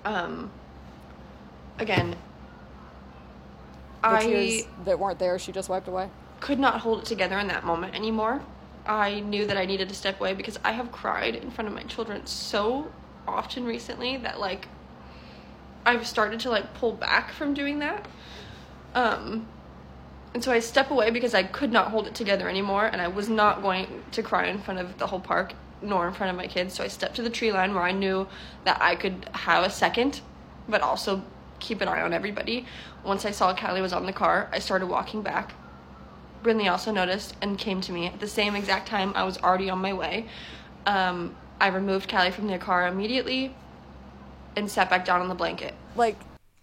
um again The I tears that weren't there, she just wiped away. could not hold it together in that moment anymore. I knew that I needed to step away because I have cried in front of my children so often recently that like I've started to like pull back from doing that. Um and so I step away because I could not hold it together anymore and I was not going to cry in front of the whole park nor in front of my kids. So I stepped to the tree line where I knew that I could have a second but also keep an eye on everybody. Once I saw Callie was on the car, I started walking back. Brinley also noticed and came to me at the same exact time I was already on my way. Um, I removed Callie from the car immediately and sat back down on the blanket. Like,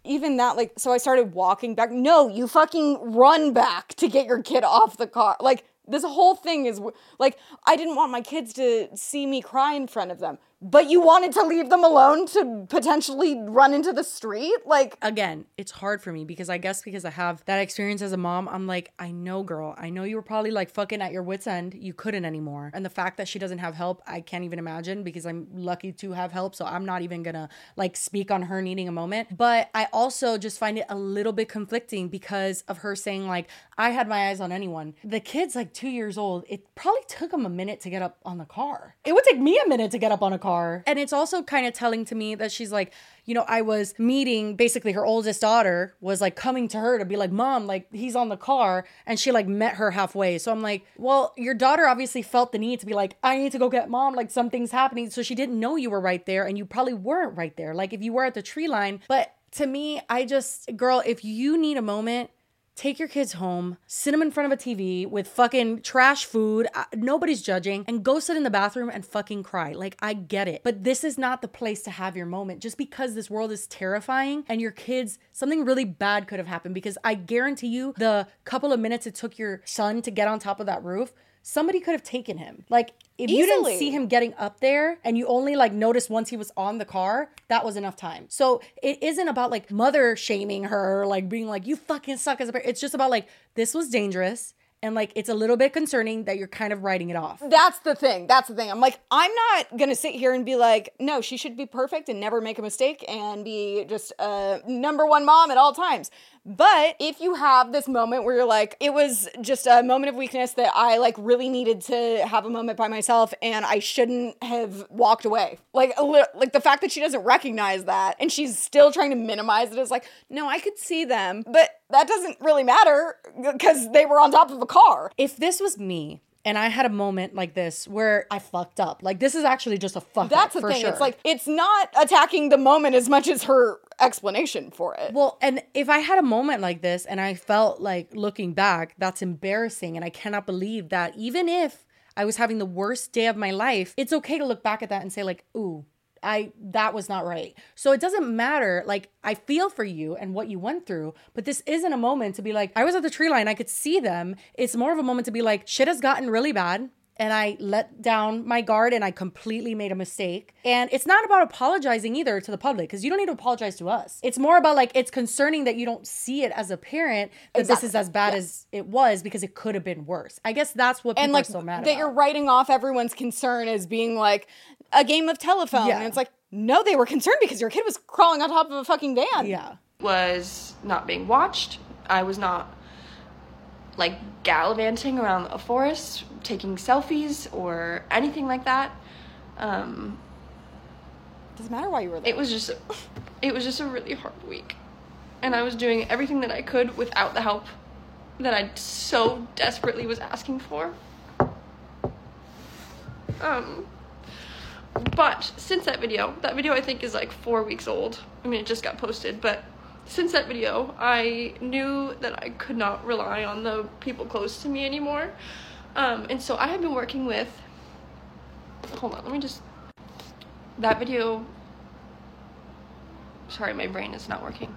even that, like, so I started walking back. No, you fucking run back to get your kid off the car. Like, this whole thing is like, I didn't want my kids to see me cry in front of them, but you wanted to leave them alone to potentially run into the street? Like, again, it's hard for me because I guess because I have that experience as a mom, I'm like, I know, girl. I know you were probably like fucking at your wits' end. You couldn't anymore. And the fact that she doesn't have help, I can't even imagine because I'm lucky to have help. So I'm not even gonna like speak on her needing a moment. But I also just find it a little bit conflicting because of her saying, like, I had my eyes on anyone. The kid's like two years old. It probably took him a minute to get up on the car. It would take me a minute to get up on a car. Car. And it's also kind of telling to me that she's like, you know, I was meeting basically her oldest daughter was like coming to her to be like, Mom, like he's on the car. And she like met her halfway. So I'm like, well, your daughter obviously felt the need to be like, I need to go get mom. Like something's happening. So she didn't know you were right there and you probably weren't right there. Like if you were at the tree line. But to me, I just, girl, if you need a moment, take your kids home, sit them in front of a TV with fucking trash food, uh, nobody's judging, and go sit in the bathroom and fucking cry. Like, I get it. But this is not the place to have your moment just because this world is terrifying and your kids, something really bad could have happened. Because I guarantee you, the couple of minutes it took your son to get on top of that roof, somebody could have taken him. Like, if you didn't see him getting up there and you only like noticed once he was on the car, that was enough time. So it isn't about like mother shaming her, like being like, you fucking suck as a parent. It's just about like, this was dangerous. And like, it's a little bit concerning that you're kind of writing it off. That's the thing. That's the thing. I'm like, I'm not gonna sit here and be like, no, she should be perfect and never make a mistake and be just a number one mom at all times. But if you have this moment where you're like, it was just a moment of weakness that I like really needed to have a moment by myself and I shouldn't have walked away. Like, like the fact that she doesn't recognize that and she's still trying to minimize it is like, no, I could see them, but that doesn't really matter because they were on top of a car. If this was me and I had a moment like this where I fucked up, like this is actually just a fuck That's up the thing. sure. It's like it's not attacking the moment as much as her explanation for it. Well, and if I had a moment like this and I felt like looking back, that's embarrassing. And I cannot believe that even if I was having the worst day of my life, it's okay to look back at that and say, like, ooh, I that was not right. So it doesn't matter. Like I feel for you and what you went through, but this isn't a moment to be like, I was at the tree line, I could see them. It's more of a moment to be like, shit has gotten really bad and I let down my guard and I completely made a mistake. And it's not about apologizing either to the public because you don't need to apologize to us. It's more about like it's concerning that you don't see it as a parent that this is as bad as it was because it could have been worse. I guess that's what people and like are so mad that about. you're writing off everyone's concern as being like a game of telephone. Yeah. And it's like, no, they were concerned because your kid was crawling on top of a fucking van. Yeah. was not being watched. I was not like gallivanting around a forest, taking selfies or anything like that. Um, Doesn't matter why you were there. it was just, it was just a really hard week, and I was doing everything that I could without the help that I so desperately was asking for. Um, but since that video, that video I think is like four weeks old. I mean, it just got posted, but since that video, I knew that I could not rely on the people close to me anymore. Um, and so I have been working with. Hold on, let me just. That video. Sorry, my brain is not working.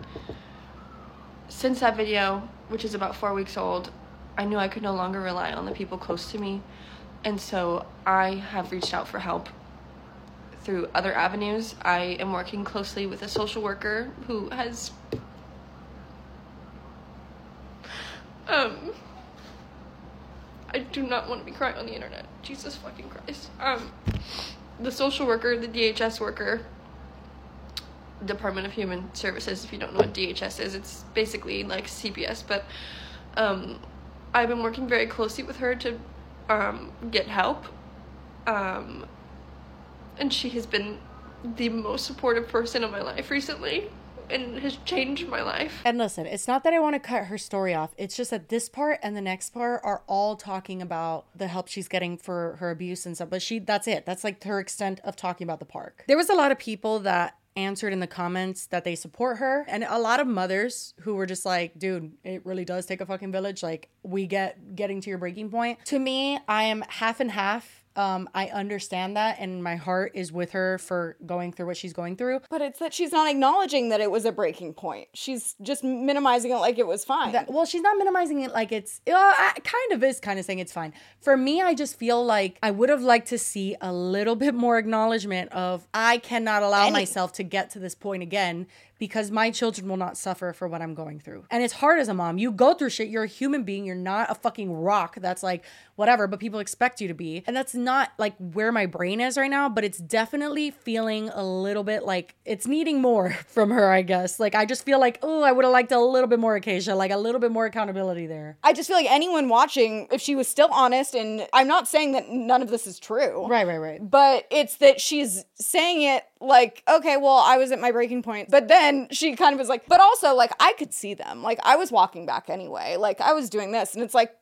Since that video, which is about four weeks old, I knew I could no longer rely on the people close to me. And so I have reached out for help through other avenues. I am working closely with a social worker who has um I do not want to be crying on the internet. Jesus fucking Christ. Um the social worker, the DHS worker, Department of Human Services, if you don't know what DHS is, it's basically like CPS, but um I've been working very closely with her to um get help. Um and she has been the most supportive person in my life recently and has changed my life. And listen, it's not that I want to cut her story off. It's just that this part and the next part are all talking about the help she's getting for her abuse and stuff. But she, that's it. That's like her extent of talking about the park. There was a lot of people that answered in the comments that they support her and a lot of mothers who were just like dude it really does take a fucking village like we get getting to your breaking point to me i am half and half um, I understand that, and my heart is with her for going through what she's going through. But it's that she's not acknowledging that it was a breaking point. She's just minimizing it like it was fine. That, well, she's not minimizing it like it's, uh, I- kind of is kind of saying it's fine. For me, I just feel like I would have liked to see a little bit more acknowledgement of I cannot allow Any- myself to get to this point again because my children will not suffer for what I'm going through. And it's hard as a mom. You go through shit. You're a human being. You're not a fucking rock that's like whatever, but people expect you to be. And that's not like where my brain is right now, but it's definitely feeling a little bit like it's needing more from her, I guess. Like I just feel like, oh, I would have liked a little bit more Acacia, like a little bit more accountability there. I just feel like anyone watching, if she was still honest, and I'm not saying that none of this is true. Right, right, right. But it's that she's saying it like, okay, well, I was at my breaking point. But then she kind of was like, but also, like, I could see them. Like, I was walking back anyway. Like, I was doing this. And it's like,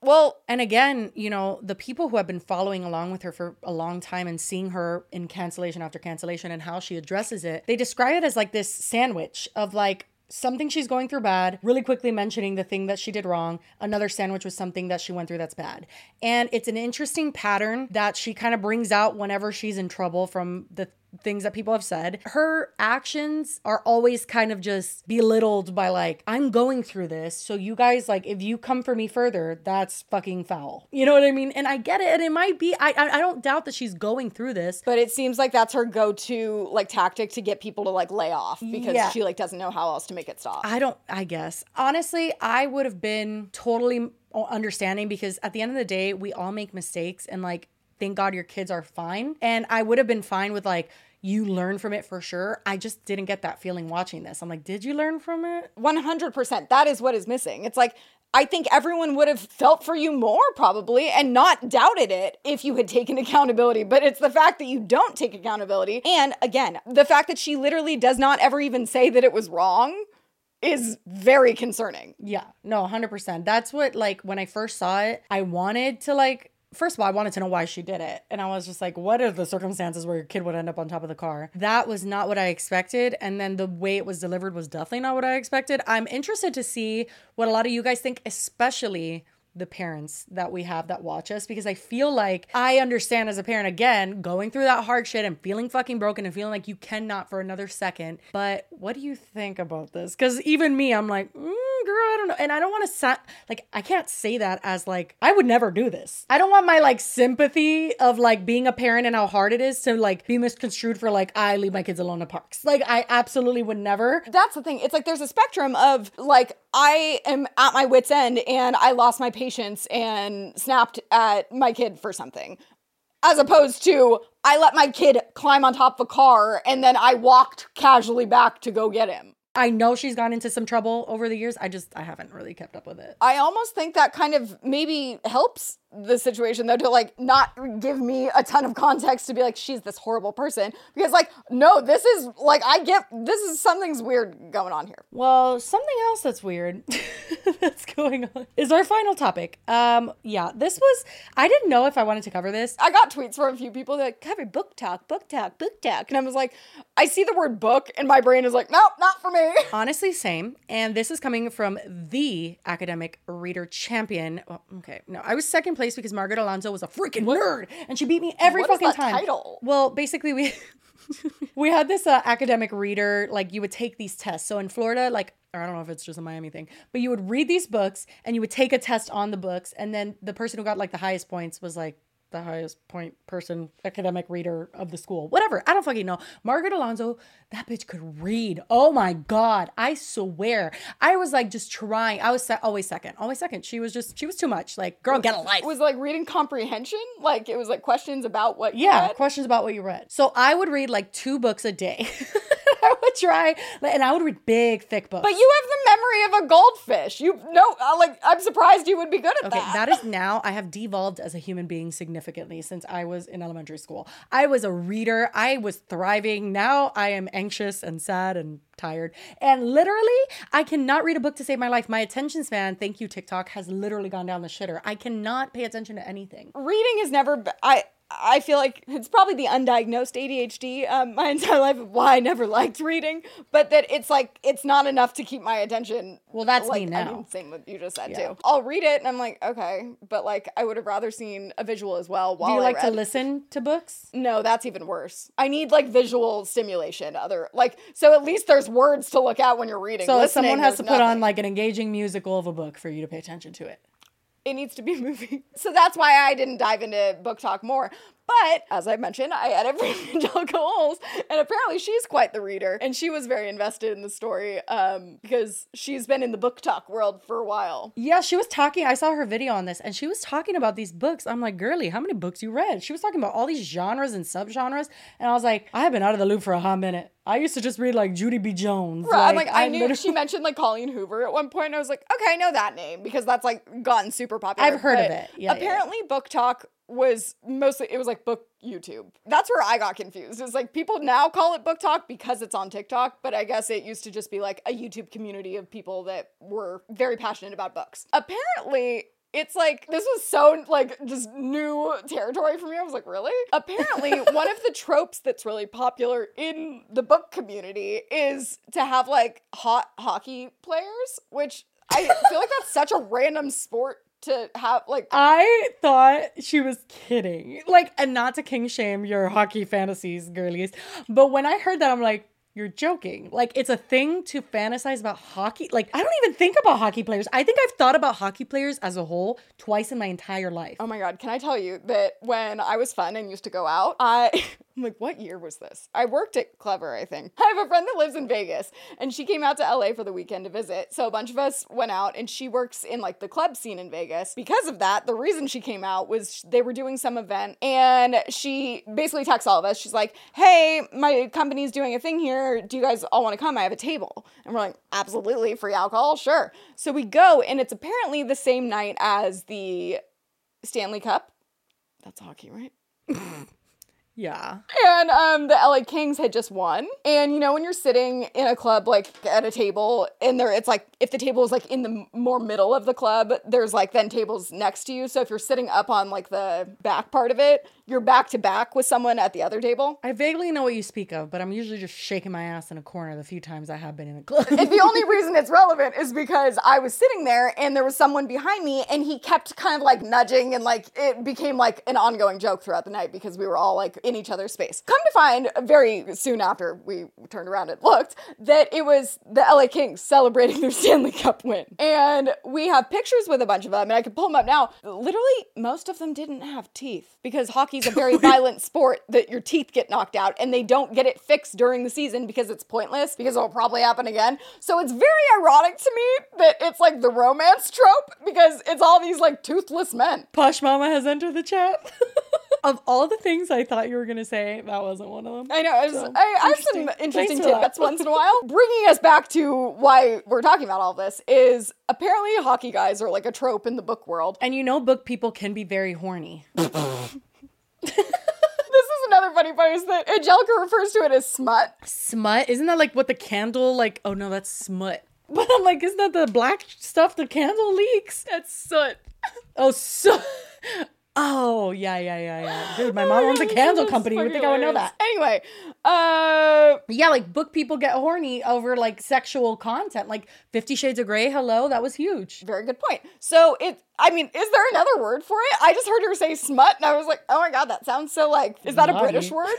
well, and again, you know, the people who have been following along with her for a long time and seeing her in cancellation after cancellation and how she addresses it, they describe it as like this sandwich of like something she's going through bad, really quickly mentioning the thing that she did wrong, another sandwich with something that she went through that's bad. And it's an interesting pattern that she kind of brings out whenever she's in trouble from the things that people have said. Her actions are always kind of just belittled by like, I'm going through this. So you guys like if you come for me further, that's fucking foul. You know what I mean? And I get it. And it might be I I, I don't doubt that she's going through this. But it seems like that's her go-to like tactic to get people to like lay off because Yeah. she like doesn't know how else to make it stop. I don't, I guess. Honestly, I would have been totally understanding because at the end of the day, we all make mistakes and like, thank God your kids are fine. And I would have been fine with like, you learn from it for sure. I just didn't get that feeling watching this. I'm like, did you learn from it? 100%. That is what is missing. It's like, I think everyone would have felt for you more probably and not doubted it if you had taken accountability. But it's the fact that you don't take accountability. And again, the fact that she literally does not ever even say that it was wrong is very concerning. Yeah, no, 100%. That's what, like, when I first saw it, I wanted to, like, first of all, I wanted to know why she did it. And I was just like, what are the circumstances where your kid would end up on top of the car? That was not what I expected. And then the way it was delivered was definitely not what I expected. I'm interested to see what a lot of you guys think, especially the parents that we have that watch us because I feel like I understand as a parent again going through that hard shit and feeling fucking broken and feeling like you cannot for another second. But what do you think about this? Because even me, I'm like, mm, girl, I don't know, and I don't want to sa- like I can't say that as like I would never do this. I don't want my like sympathy of like being a parent and how hard it is to like be misconstrued for like I leave my kids alone in parks. Like I absolutely would never. That's the thing. It's like there's a spectrum of like I am at my wits end and I lost my patience and snapped at my kid for something. As opposed to I let my kid climb on top of a car and then I walked casually back to go get him. I know she's gone into some trouble over the years. I just I haven't really kept up with it. I almost think that kind of maybe helps the situation though to like not give me a ton of context to be like she's this horrible person because like no this is like I get this is something's weird going on here. Well, something else that's weird that's going on is our final topic. Um, yeah, this was I didn't know if I wanted to cover this. I got tweets from a few people that like, cover BookTok, book talk, BookTok, and I was like, I see the word book, and my brain is like, nope, not for me. Honestly, same. And this is coming from the academic reader champion. Well, okay, no, I was second place because Margaret Alonso was a freaking nerd, and she beat me every What fucking that time. title? Well, basically, we we had this uh, academic reader. Like you would take these tests. So in Florida, like or I don't know if it's just a Miami thing, but you would read these books and you would take a test on the books, and then the person who got like the highest points was like the highest point person, academic reader of the school. Whatever. I don't fucking know. Margaret Alonso, that bitch could read. Oh my God. I swear. I was like just trying. I was se- always second. Always second. She was just, she was too much. Like, girl, get a life. It was like reading comprehension, like it was like questions about what. you Yeah, read. questions about what you read. So I would read like two books a day. I would try, and I would read big, thick books. But you have the memory of a goldfish. You know, uh, like I'm surprised you would be good at Okay, that. that is now I have devolved as a human being significantly since I was in elementary school. I was a reader, I was thriving. Now I am anxious and sad and tired. And literally, I cannot read a book to save my life. My attention span, thank you TikTok, has literally gone down the shitter. I cannot pay attention to anything. Reading has never. I I feel like it's probably the undiagnosed ADHD um, my entire life why I never liked reading, but that it's like it's not enough to keep my attention. Well, that's like, me I now. mean, same with you just said Yeah. too. I'll read it and I'm like, okay, but like I would have rather seen a visual as well. While Do you I like to listen to books? No, that's even worse. I need like visual stimulation. Other like so at least there's words to look at when you're reading. So Listening, someone has to put on like an engaging musical of a book for you to pay attention to it. It needs to be a movie. So that's why I didn't dive into BookTok more. But as I mentioned, I edit for Angelica and apparently she's quite the reader, and she was very invested in the story um, because she's been in the BookTok world for a while. Yeah, she was talking. I saw her video on this, and she was talking about these books. I'm like, girly, how many books you read? She was talking about all these genres and subgenres, and I was like, I have been out of the loop for a hot minute. I used to just read like Junie B. Jones. Right, I'm like, I knew literally- she mentioned like Colleen Hoover at one point. And I was like, okay, I know that name because that's like gotten super popular. I've heard of it. Yeah, yeah, yeah. apparently, BookTok was mostly it was like book YouTube. That's where I got confused. It's like people now call it BookTok because it's on TikTok, but I guess it used to just be like a YouTube community of people that were very passionate about books. Apparently, it's like this was so like just new territory for me. I was like, really? Apparently, one of the tropes that's really popular in the book community is to have like hot hockey players, which I feel like that's such a random sport to have like I thought she was kidding. Like, and not to king shame your hockey fantasies, girlies, but when I heard that, I'm like, you're joking. Like, it's a thing to fantasize about hockey. Like, I don't even think about hockey players. I think I've thought about hockey players as a whole twice in my entire life. Oh my god, can I tell you that when I was fun and used to go out, I I'm like, what year was this? I worked at Clever, I think. I have a friend that lives in Vegas and she came out to LA for the weekend to visit. So a bunch of us went out and she works in like the club scene in Vegas. Because of that, the reason she came out was they were doing some event and she basically texts all of us. She's like, hey, my company's doing a thing here. Do you guys all want to come? I have a table. And we're like, absolutely, free alcohol, sure. So we go and it's apparently the same night as the Stanley Cup. That's hockey, right? Yeah. And um, the LA Kings had just won. And you know, when you're sitting in a club, like at a table, and there, it's like if the table is like in the more middle of the club, there's like then tables next to you. So if you're sitting up on like the back part of it, you're back to back with someone at the other table. I vaguely know what you speak of, but I'm usually just shaking my ass in a corner the few times I have been in a club. and the only reason it's relevant is because I was sitting there and there was someone behind me and he kept kind of like nudging and like it became like an ongoing joke throughout the night because we were all like in each other's space. Come to find very soon after we turned around and looked that it was the LA Kings celebrating their Stanley Cup win. And we have pictures with a bunch of them and I can pull them up now. Literally, most of them didn't have teeth because hockey's a very violent sport that your teeth get knocked out and they don't get it fixed during the season because it's pointless because it'll probably happen again. So it's very ironic to me that it's like the romance trope because it's all these like toothless men. Posh Mama has entered the chat. of all the things I thought you were gonna say, that wasn't one of them. I know. I, was, So, I, I have some interesting. interesting Thanks for that. tidbits once in a while. Bringing us back to why we're talking about all this is apparently hockey guys are like a trope in the book world. And you know, book people can be very horny. This is another funny part is that Angelica refers to it as smut. Smut? Isn't that like what the candle like? Oh no, that's smut. But I'm like, isn't that the black stuff the candle leaks? That's soot. Oh, so. Oh yeah, yeah, yeah, yeah. Dude, my mom owns a candle company. You would think I would know that. Anyway, uh, Yeah, like book people get horny over like sexual content. Like Fifty Shades of Grey. Hello, that was huge. very good point. So it, I mean, is there another word for it? I just heard her say smut, and I was like, oh my god, that sounds so like, is that a British word?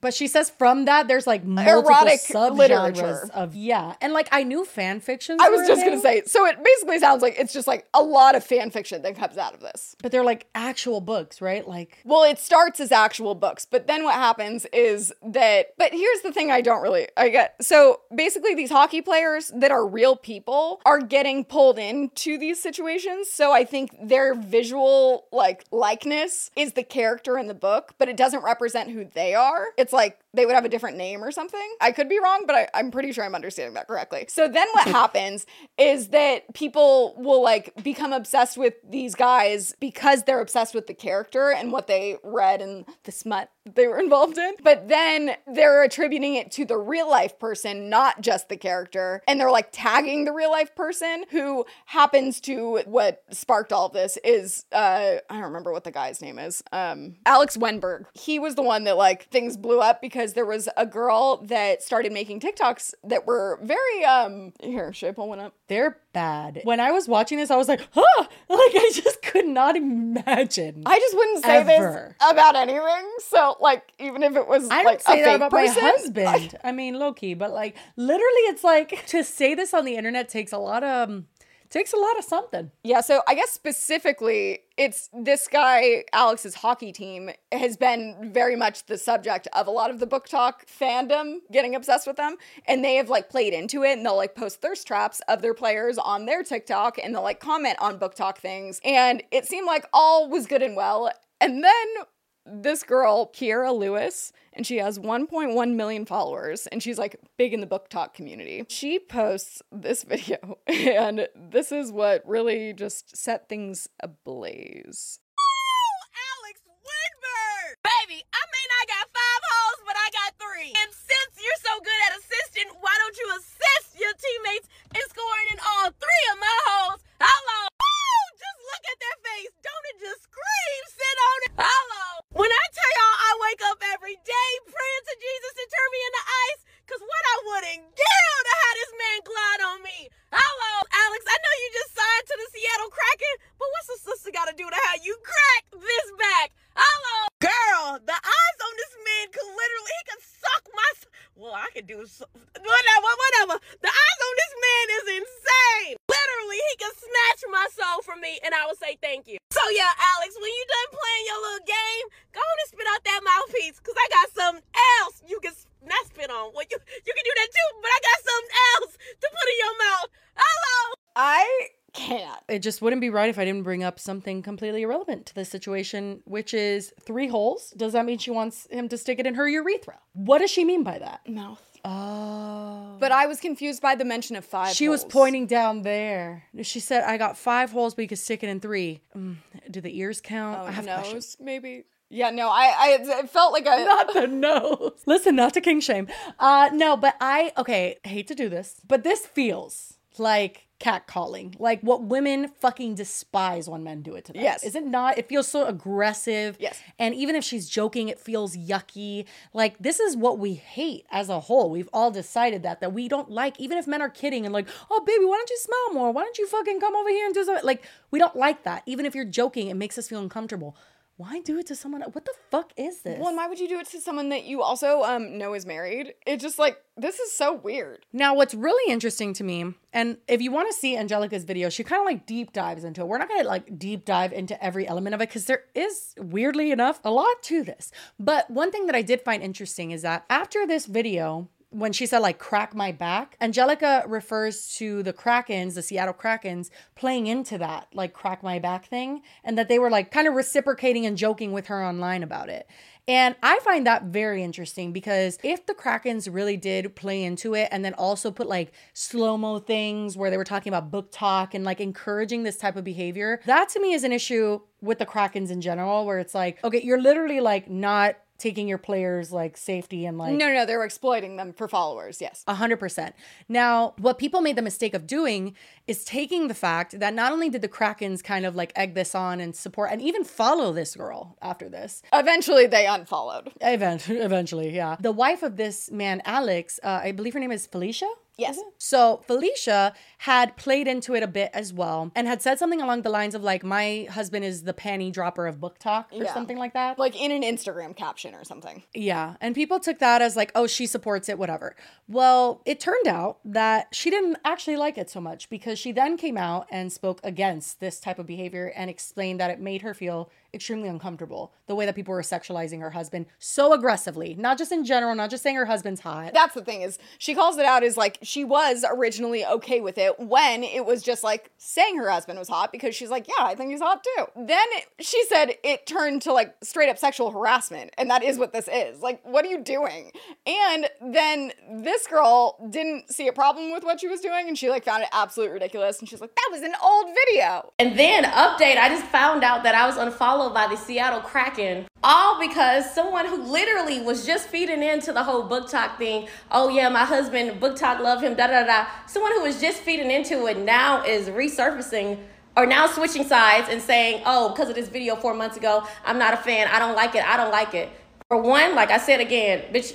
But she says from that there's like multiple Erotic subgenres literature. of yeah, and like I knew fan fiction. I was just gonna say. So it basically sounds like it's just like a lot of fan fiction that comes out of this. but they're like actual books, right? Like Well, it starts as actual books, but then what happens is that. But here's the thing: I don't really. I get so basically these hockey players that are real people are getting pulled into these situations. So I think their visual like likeness is the character in the book, but it doesn't represent who they are. It's like they would have a different name or something. I could be wrong, but I, I'm pretty sure I'm understanding that correctly. So then what happens is that people will like become obsessed with these guys because they're obsessed with the character and what they read and the smut they were involved in. But then they're attributing it to the real life person, not just the character. And they're like tagging the real life person who happens to what sparked all of this is uh I don't remember what the guy's name is. Um Alex Wennberg. He was the one that like things blew up because there was a girl that started making TikToks that were very um here, should I pull one up? they're bad. When I was watching this, I was like, huh, like I just could not imagine. I just wouldn't say Ever. this about anything. So like even if it was I don't like say a that about person, my husband. I mean, low key, but like literally, it's like to say this on the internet takes a lot of um, takes a lot of something. Yeah, so I guess specifically, it's this guy, Alex's hockey team, has been very much the subject of a lot of the BookTok fandom getting obsessed with them. And they have like played into it and they'll like post thirst traps of their players on their TikTok and they'll like comment on BookTok things. And it seemed like all was good and well. And then this girl, Kiera Lewis, and she has 1.1 million followers, and she's like big in the BookTok community. She posts this video, and this is what really just set things ablaze. Oh, Alex Woodburn! Baby, I mean, I got five holes, but I got three. And since you're so good at assisting, why don't you assist your teammates in scoring in all three of my holes? Hello! Woo! Just look at their face. Don't it just scream, sit on it? Hello! When I tell y'all I wake up every day praying to Jesus to turn me into ice, cause what I wouldn't give to have this man glide on me. Hello, Alex, I know you just signed to the Seattle Kraken, but what's a sister gotta do to have you crack this back? Hello, girl, the eyes on this man could literally, he could suck my, s- well, I could do, so, whatever, whatever. The eyes on this man is insane. Literally, he could snatch my soul from me and I would say thank you. So yeah, Alex, when you done playing your little game, go on and spit out that mouthpiece, cause I got something else you can s- not spit on. Well, you you can do that too, but I got something else to put in your mouth. Hello. I can't. It just wouldn't be right if I didn't bring up something completely irrelevant to this situation, which is three holes. Does that mean she wants him to stick it in her urethra? What does she mean by that? Mouth. Oh. But I was confused by the mention of five. She was pointing down there. She said, I got five holes, but you could stick it in three. Mm, do the ears count? Oh, I have nose, questions. maybe. Yeah, no, I, I, it felt like a not the nose. Listen, not to king shame. Uh, no, but I okay. Hate to do this, but this feels like catcalling, like what women fucking despise when men do it to them. Yes. is it not? It feels so aggressive. Yes. and even if she's joking, it feels yucky. Like this is what we hate as a whole. We've all decided that that we don't like. Even if men are kidding and like, oh baby, why don't you smile more? Why don't you fucking come over here and do something? Like we don't like that. Even if you're joking, it makes us feel uncomfortable. Why do it to someone? What the fuck is this? Well, and why would you do it to someone that you also um know is married? It's just like this is so weird. Now, what's really interesting to me, and if you want to see Angelica's video, she kind of like deep dives into it. We're not going to like deep dive into every element of it because there is, weirdly enough, a lot to this. But one thing that I did find interesting is that after this video, when she said like crack my back, Angelica refers to the Krakens, the Seattle Krakens, playing into that like crack my back thing, and that they were like kind of reciprocating and joking with her online about it. And I find that very interesting because if the Krakens really did play into it and then also put like slow mo things where they were talking about BookTok and like encouraging this type of behavior, that to me is an issue with the Krakens in general, where it's like, okay, you're literally like not taking your players like safety and like no, no, they were exploiting them for followers. Yes. a hundred percent. Now, what people made the mistake of doing is taking the fact that not only did the Krakens kind of like egg this on and support and even follow this girl after this. Eventually, they unfollowed. Event- eventually, yeah. The wife of this man, Alex, uh, I believe her name is Felicia. Yes. So Felicia had played into it a bit as well and had said something along the lines of like, "My husband is the panty dropper of BookTok" or Yeah. something like that. Like in an Instagram caption or something. Yeah. And people took that as like, oh, she supports it, whatever. Well, it turned out that she didn't actually like it so much because she then came out and spoke against this type of behavior and explained that it made her feel extremely uncomfortable the way that people were sexualizing her husband so aggressively, not just in general, not just saying her husband's hot. That's the thing is she calls it out as like she was originally okay with it when it was just like saying her husband was hot because she's like, yeah, I think he's hot too. Then it, she said it turned to like straight up sexual harassment, and that is what this is. Like, what are you doing? And then this girl didn't see a problem with what she was doing, and she like found it absolutely ridiculous, and she's like, that was an old video. And then update, I just found out that I was unfollowed by the Seattle Kraken, all because someone who literally was just feeding into the whole BookTok thing. Oh yeah, my husband, BookTok, love him, da da da. Someone who was just feeding into it now is resurfacing or now switching sides and saying, oh, because of this video four months ago, I'm not a fan. I don't like it. I don't like it. For one, like I said again, bitch.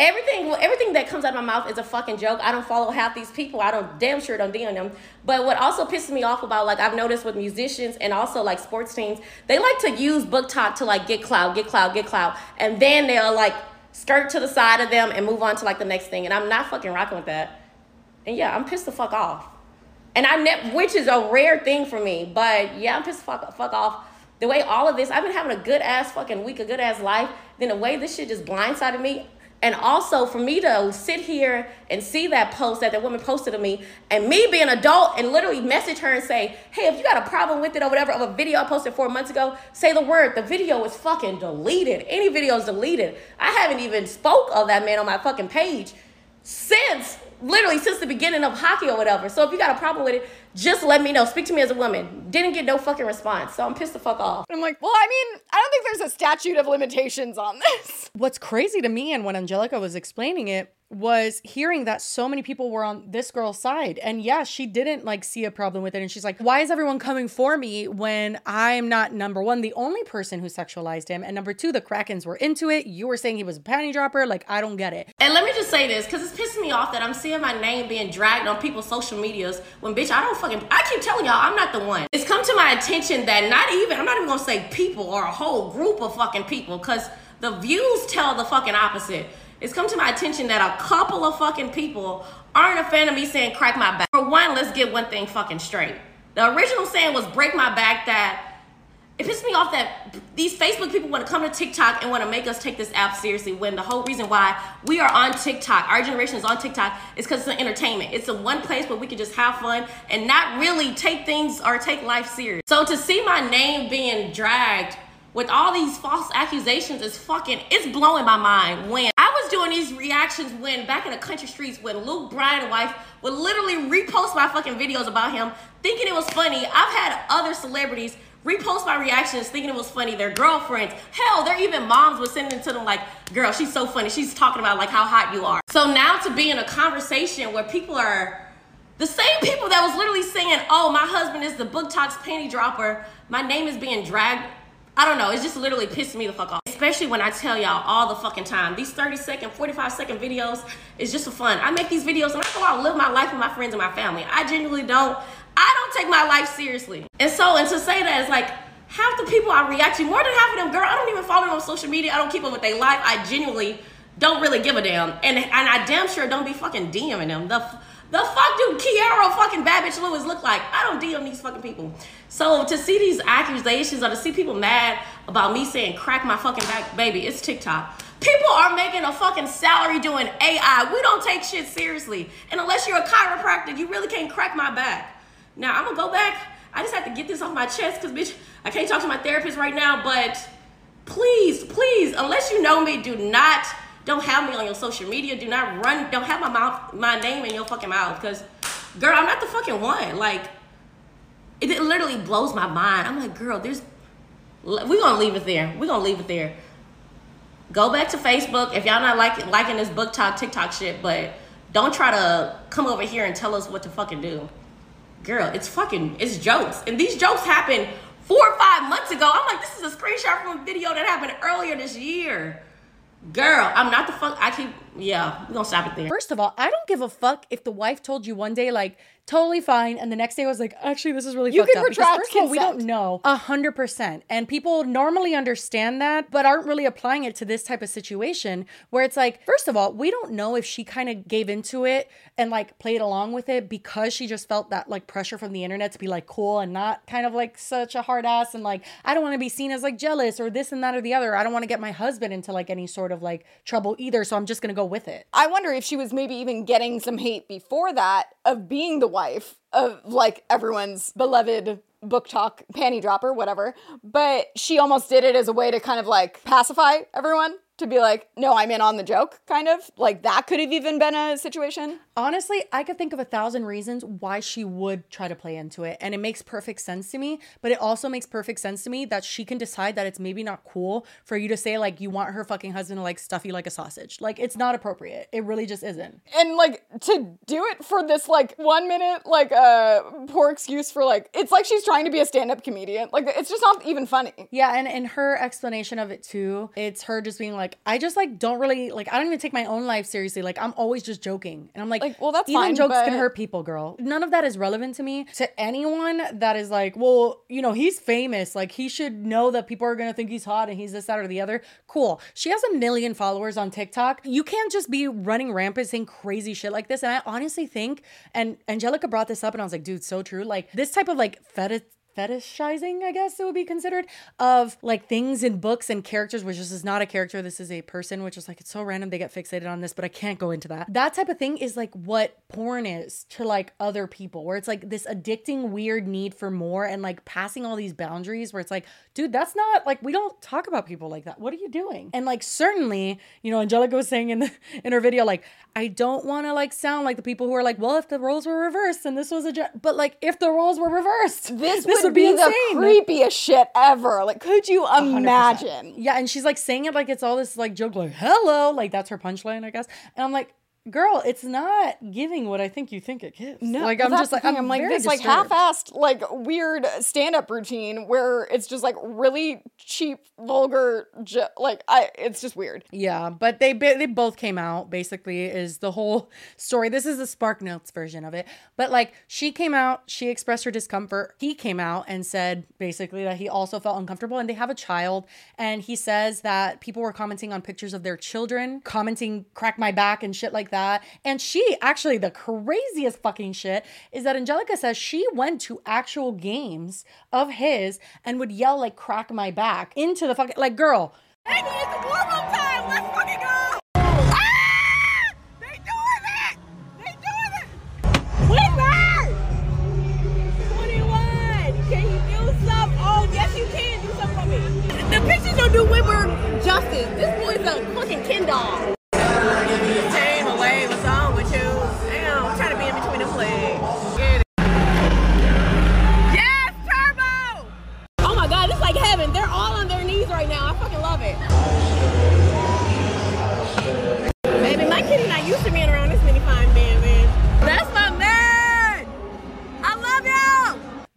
Everything, everything that comes out of my mouth is a fucking joke. I don't follow half these people. I don't damn sure don't DM them. But what also pisses me off about, like I've noticed with musicians and also like sports teams, they like to use BookTok to like get cloud, get cloud, get cloud, and then they'll like skirt to the side of them and move on to like the next thing. And I'm not fucking rocking with that. And yeah, I'm pissed the fuck off. And I ne- which is a rare thing for me. But yeah, I'm pissed fuck fuck off. The way all of this, I've been having a good ass fucking week, a good ass life. Then the way this shit just blindsided me. And also for me to sit here and see that post that that woman posted to me, and me being an adult and literally message her and say, "Hey, if you got a problem with it or whatever of a video I posted four months ago, say the word. The video is fucking deleted. Any video is deleted. I haven't even spoke of that man on my fucking page since literally since the beginning of hockey or whatever. So if you got a problem with it, just let me know. Speak to me as a woman. Didn't get no fucking response. So I'm pissed the fuck off. I'm like, well, I mean, I don't think there's a statute of limitations on this. What's crazy to me, and when Angelica was explaining it, was hearing that so many people were on this girl's side. And yeah, she didn't like see a problem with it. And she's like, why is everyone coming for me when I'm not number one, the only person who sexualized him? And number two, the Krakens were into it. You were saying he was a panty dropper. Like, I don't get it. And let me just say this, because it's pissing me off that I'm seeing my name being dragged on people's social medias when bitch, I don't fucking I keep telling y'all I'm not the one. It's come to my attention that not even I'm not even gonna say people or a whole group of fucking people, because the views tell the fucking opposite. It's come to my attention that a couple of fucking people aren't a fan of me saying crack my back. For one, let's get one thing fucking straight. The original saying was break my back that it pisses me off that these Facebook people want to come to TikTok and want to make us take this app seriously when the whole reason why we are on TikTok, our generation is on TikTok, is because it's an entertainment. It's the one place where we can just have fun and not really take things or take life serious. So to see my name being dragged with all these false accusations is fucking it's blowing my mind when was doing these reactions when back in the country streets when luke bryan wife would literally repost my fucking videos about him thinking it was funny. I've had other celebrities repost my reactions thinking it was funny. Their girlfriends. Hell their even moms were sending it to them like girl she's so funny. She's talking about like how hot you are. So now to be in a conversation where people are the same people that was literally saying oh my husband is the BookTok's panty dropper. My name is being dragged. I don't know. It's just literally pissing me the fuck off. Especially when I tell y'all all the fucking time. These 30 second, 45 second videos is just for fun. I make these videos and I go out live my life with my friends and my family. I genuinely don't. I don't take my life seriously. And so, and to say that is like, half the people I react to, more than half of them, girl, I don't even follow them on social media. I don't keep up with their life. I genuinely don't really give a damn. And, and I damn sure don't be fucking DMing them. The, the fuck do Kiara fucking Bitch Lewis look like? I don't DM these fucking people. So to see these accusations or to see people mad about me saying crack my fucking back, baby, it's TikTok. People are making a fucking salary doing AI. We don't take shit seriously. And unless you're a chiropractor, you really can't crack my back. Now I'm gonna go back. I just have to get this off my chest because bitch, I can't talk to my therapist right now, but please, please, unless you know me, do not don't have me on your social media. Do not run. Don't have my mouth, my name in your fucking mouth. Cause, girl, I'm not the fucking one. Like, it, it literally blows my mind. I'm like, girl, there's. We're gonna leave it there. We're gonna leave it there. Go back to Facebook if y'all not like liking this BookTok TikTok shit, but don't try to come over here and tell us what to fucking do. Girl, it's fucking it's jokes. And these jokes happened four or five months ago. I'm like, this is a screenshot from a video that happened earlier this year. Girl, I'm not the fuck. I keep, yeah, we're gonna stop it there. First of all, I don't give a fuck if the wife told you one day, like, totally fine, and the next day I was like, actually, this is really You fucked can up. Because retract first of all, we don't know a hundred percent, and people normally understand that, but aren't really applying it to this type of situation where it's like, first of all, we don't know if she kind of gave into it and like played along with it because she just felt that like pressure from the internet to be like cool and not kind of like such a hard ass and like I don't want to be seen as like jealous or this and that or the other. I don't want to get my husband into like any sort of like trouble either, so I'm just gonna go with it. I wonder if she was maybe even getting some hate before that of being the wife of like everyone's beloved BookTok panty dropper, whatever. But she almost did it as a way to kind of like pacify everyone to be like, no, I'm in on the joke, kind of. Like that could have even been a situation. Honestly, I could think of a thousand reasons why she would try to play into it. And it makes perfect sense to me. But it also makes perfect sense to me that she can decide that it's maybe not cool for you to say, like, you want her fucking husband to like stuff you like a sausage. Like, it's not appropriate. It really just isn't. And like to do it for this like one minute, like uh poor excuse for like it's like she's trying to be a stand-up comedian. Like it's just not even funny. Yeah. And in her explanation of it too, it's her just being like, Like I just like don't really like I don't even take my own life seriously. Like I'm always just joking. And I'm like, Like, well, that's even fine, jokes can hurt people, girl. None of that is relevant to me. To anyone that is like, well, you know, he's famous. Like he should know that people are gonna think he's hot and he's this, that, or the other. Cool. She has a million followers on TikTok. You can't just be running rampant saying crazy shit like this. And I honestly think, and Angelica brought this up, and I was like, dude, so true. Like this type of like fetish fetishizing, I guess it would be considered, of like things in books and characters, which this is not a character, this is a person, which is like, it's so random they get fixated on this, but I can't go into that. That type of thing is like what porn is to like other people, where it's like this addicting, weird need for more and like passing all these boundaries where it's like, dude, that's not like, we don't talk about people like that. What are you doing? And like, certainly, you know, Angelica was saying in, the, in her video, like, I don't want to like sound like the people who are like, well, if the roles were reversed and this was a, ge-, but like, if the roles were reversed, This, would, be, the creepiest shit ever. Like, could you imagine? Yeah, and she's like saying it like it's all this like joke, like hello, like that's her punchline, I guess. And I'm like, girl, it's not giving what I think you think it gives. No, like I'm just like thing. I'm, like this like half-assed like weird stand-up routine where it's just like really cheap, vulgar. Ju- like I, it's just weird. Yeah, but they they both came out basically is the whole story. This is the Spark Notes version of it. But like she came out, she expressed her discomfort. He came out and said basically that he also felt uncomfortable and they have a child and he says that people were commenting on pictures of their children, commenting crack my back and shit like that. And she actually the craziest fucking shit is that Angelica says she went to actual games of his and would yell like crack my back into the fucking like girl Baby, it's war room time. Let's fucking go. Ah! They doing it. They doing it. Whitmer! 21. Can you do something? Oh, yes, you can do something for me. The pictures don't do Whitmer justice. This boy's a fucking Ken doll. Like heaven. They're all on their knees right now. I fucking love it.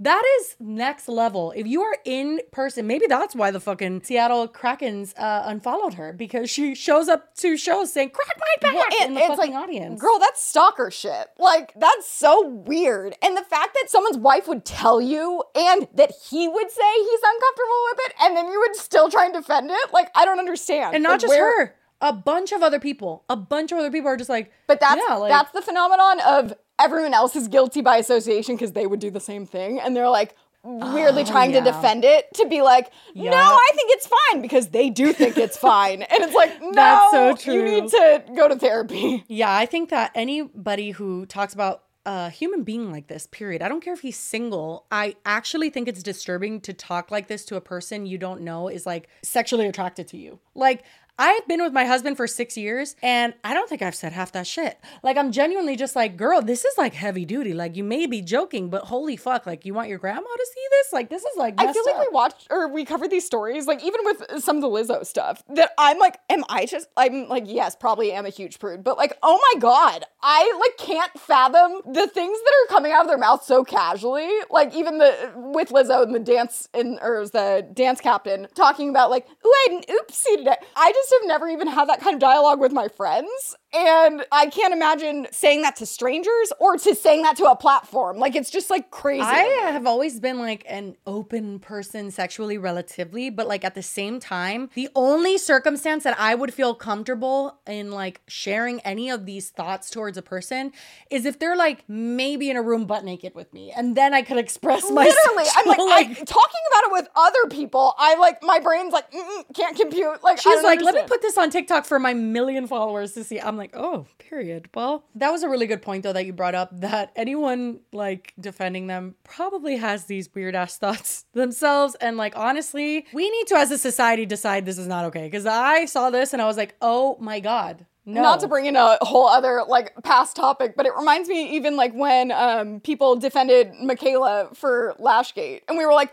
That is next level. If you are in person, maybe that's why the fucking Seattle Krakens uh, unfollowed her because she shows up to shows saying "crack my back" Well, it- in the it's fucking like, audience. Girl, that's stalker shit. Like, that's so weird. And the fact that someone's wife would tell you and that he would say he's uncomfortable with it and then you would still try and defend it, like, I don't understand. and not Like, just where- her, a bunch of other people. A bunch of other people are just like, But that's yeah, like, that's the phenomenon of everyone else is guilty by association because they would do the same thing and they're like weirdly Oh, trying yeah. to defend it to be like, no, I think it's fine because they do think it's fine. And it's like, no, That's so true. you need to go to therapy. Yeah, I think that anybody who talks about a human being like this, period, I don't care if he's single, I actually think it's disturbing to talk like this to a person you don't know is like sexually attracted to you. Like, I've been with my husband for six years and I don't think I've said half that shit. Like, I'm genuinely just like, girl, this is like heavy duty. Like, you may be joking, but holy fuck, like, you want your grandma to see this? Like, this is like, I feel like up. we watched or we covered these stories, like even with some of the Lizzo stuff, that I'm like, am I just, I'm like, yes, probably am a huge prude, but like, oh my God, I like can't fathom the things that are coming out of their mouth so casually. Like even the, with Lizzo and the dance, in or the dance captain talking about like, ooh, I had an oopsie today. I just have never even had that kind of dialogue with my friends. And I can't imagine saying that to strangers or to saying that to a platform. Like it's just like crazy. I have always been like an open person sexually, relatively, but like at the same time, the only circumstance that I would feel comfortable in like sharing any of these thoughts towards a person is if they're like maybe in a room butt naked with me, and then I could express my Literally, I'm like, sexual, I, talking about it with other people. I like my brain's like can't compute. Like She's like, let me put this on TikTok for my million followers to see. I'm like, oh, period. Well, that was a really good point though that you brought up that anyone like defending them probably has these weird ass thoughts themselves. And like, honestly, we need to as a society decide this is not okay. Cause I saw this and I was like, oh my God. No. Not to bring in a whole other like past topic, but it reminds me even like when um people defended Michaela for Lashgate, and we were like.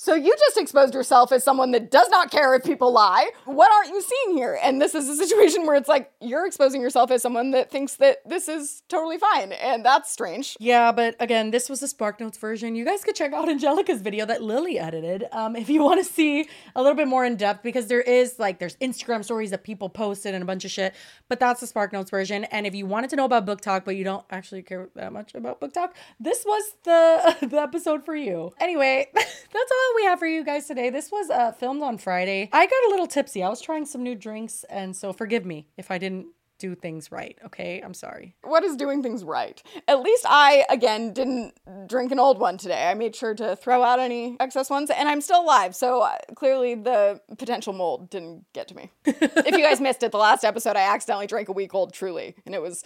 So you just exposed yourself as someone that does not care if people lie. What aren't you seeing here? And this is a situation where it's like you're exposing yourself as someone that thinks that this is totally fine, and that's strange. Yeah, but again, this was the Spark Notes version. You guys could check out Angelica's video that Lily edited um, if you want to see a little bit more in depth because there is like there's Instagram stories that people posted and a bunch of shit. But that's the Spark Notes version. And if you wanted to know about BookTok, but you don't actually care that much about BookTok, this was the the episode for you. Anyway, that's all we have for you guys today. This was uh, filmed on Friday. I got a little tipsy. I was trying some new drinks, and so forgive me if I didn't do things right. Okay, I'm sorry. What is doing things right? At least I, again, didn't drink an old one today. I made sure to throw out any excess ones, and I'm still alive. So uh, clearly the potential mold didn't get to me. if you guys missed it, the last episode, I accidentally drank a week old Truly, and it was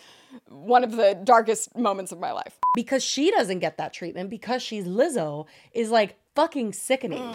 one of the darkest moments of my life. Because she doesn't get that treatment because she's Lizzo is like fucking sickening.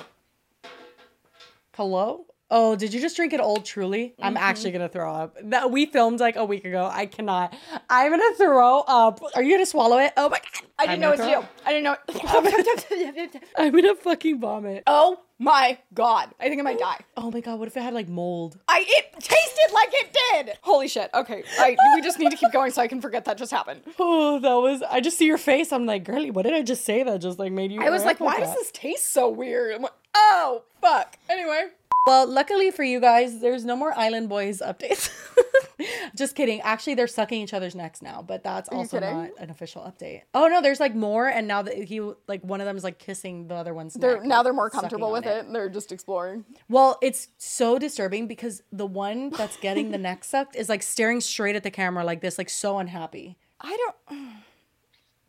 Hello? Oh, did you just drink an old truly? I'm Mm-hmm. actually gonna throw up. That we filmed like a week ago. I cannot. I'm gonna throw up. Are you gonna swallow it? Oh my god. I didn't I'm know it's you. I didn't know. it. I'm gonna fucking vomit. oh my god! I think I might die. Oh my god, what if it had like mold? I it tasted like it did. Holy shit! Okay, I, we just need to keep going so I can forget that just happened. Oh, that was I just see your face. I'm like, girly, what did I just say that just like made you I was like, why does this taste so weird? I'm like, oh fuck. Anyway, Well, luckily for you guys, there's no more Island Boys updates. Just kidding. Actually, they're sucking each other's necks now, but that's also not an official update. Oh no, there's like more, and now that he like one of them is like kissing the other one's they're neck, now like, they're more comfortable with it. and They're just exploring. Well, it's so disturbing because the one that's getting the neck sucked is like staring straight at the camera like this, like so unhappy. I don't.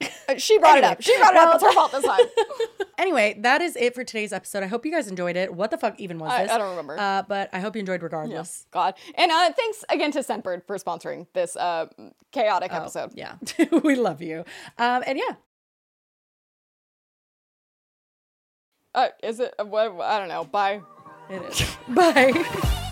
Uh, she brought it up. She brought it up. It's her fault this time. Anyway, that is it for today's episode. I hope you guys enjoyed it. What the fuck even was I- this? I don't remember. Uh, but I hope you enjoyed regardless. God. And uh, thanks again to Scentbird for sponsoring this uh, chaotic episode. Yeah, we love you. Um, and yeah, Uh, is it? Uh, what, I don't know. Bye. it is. Bye.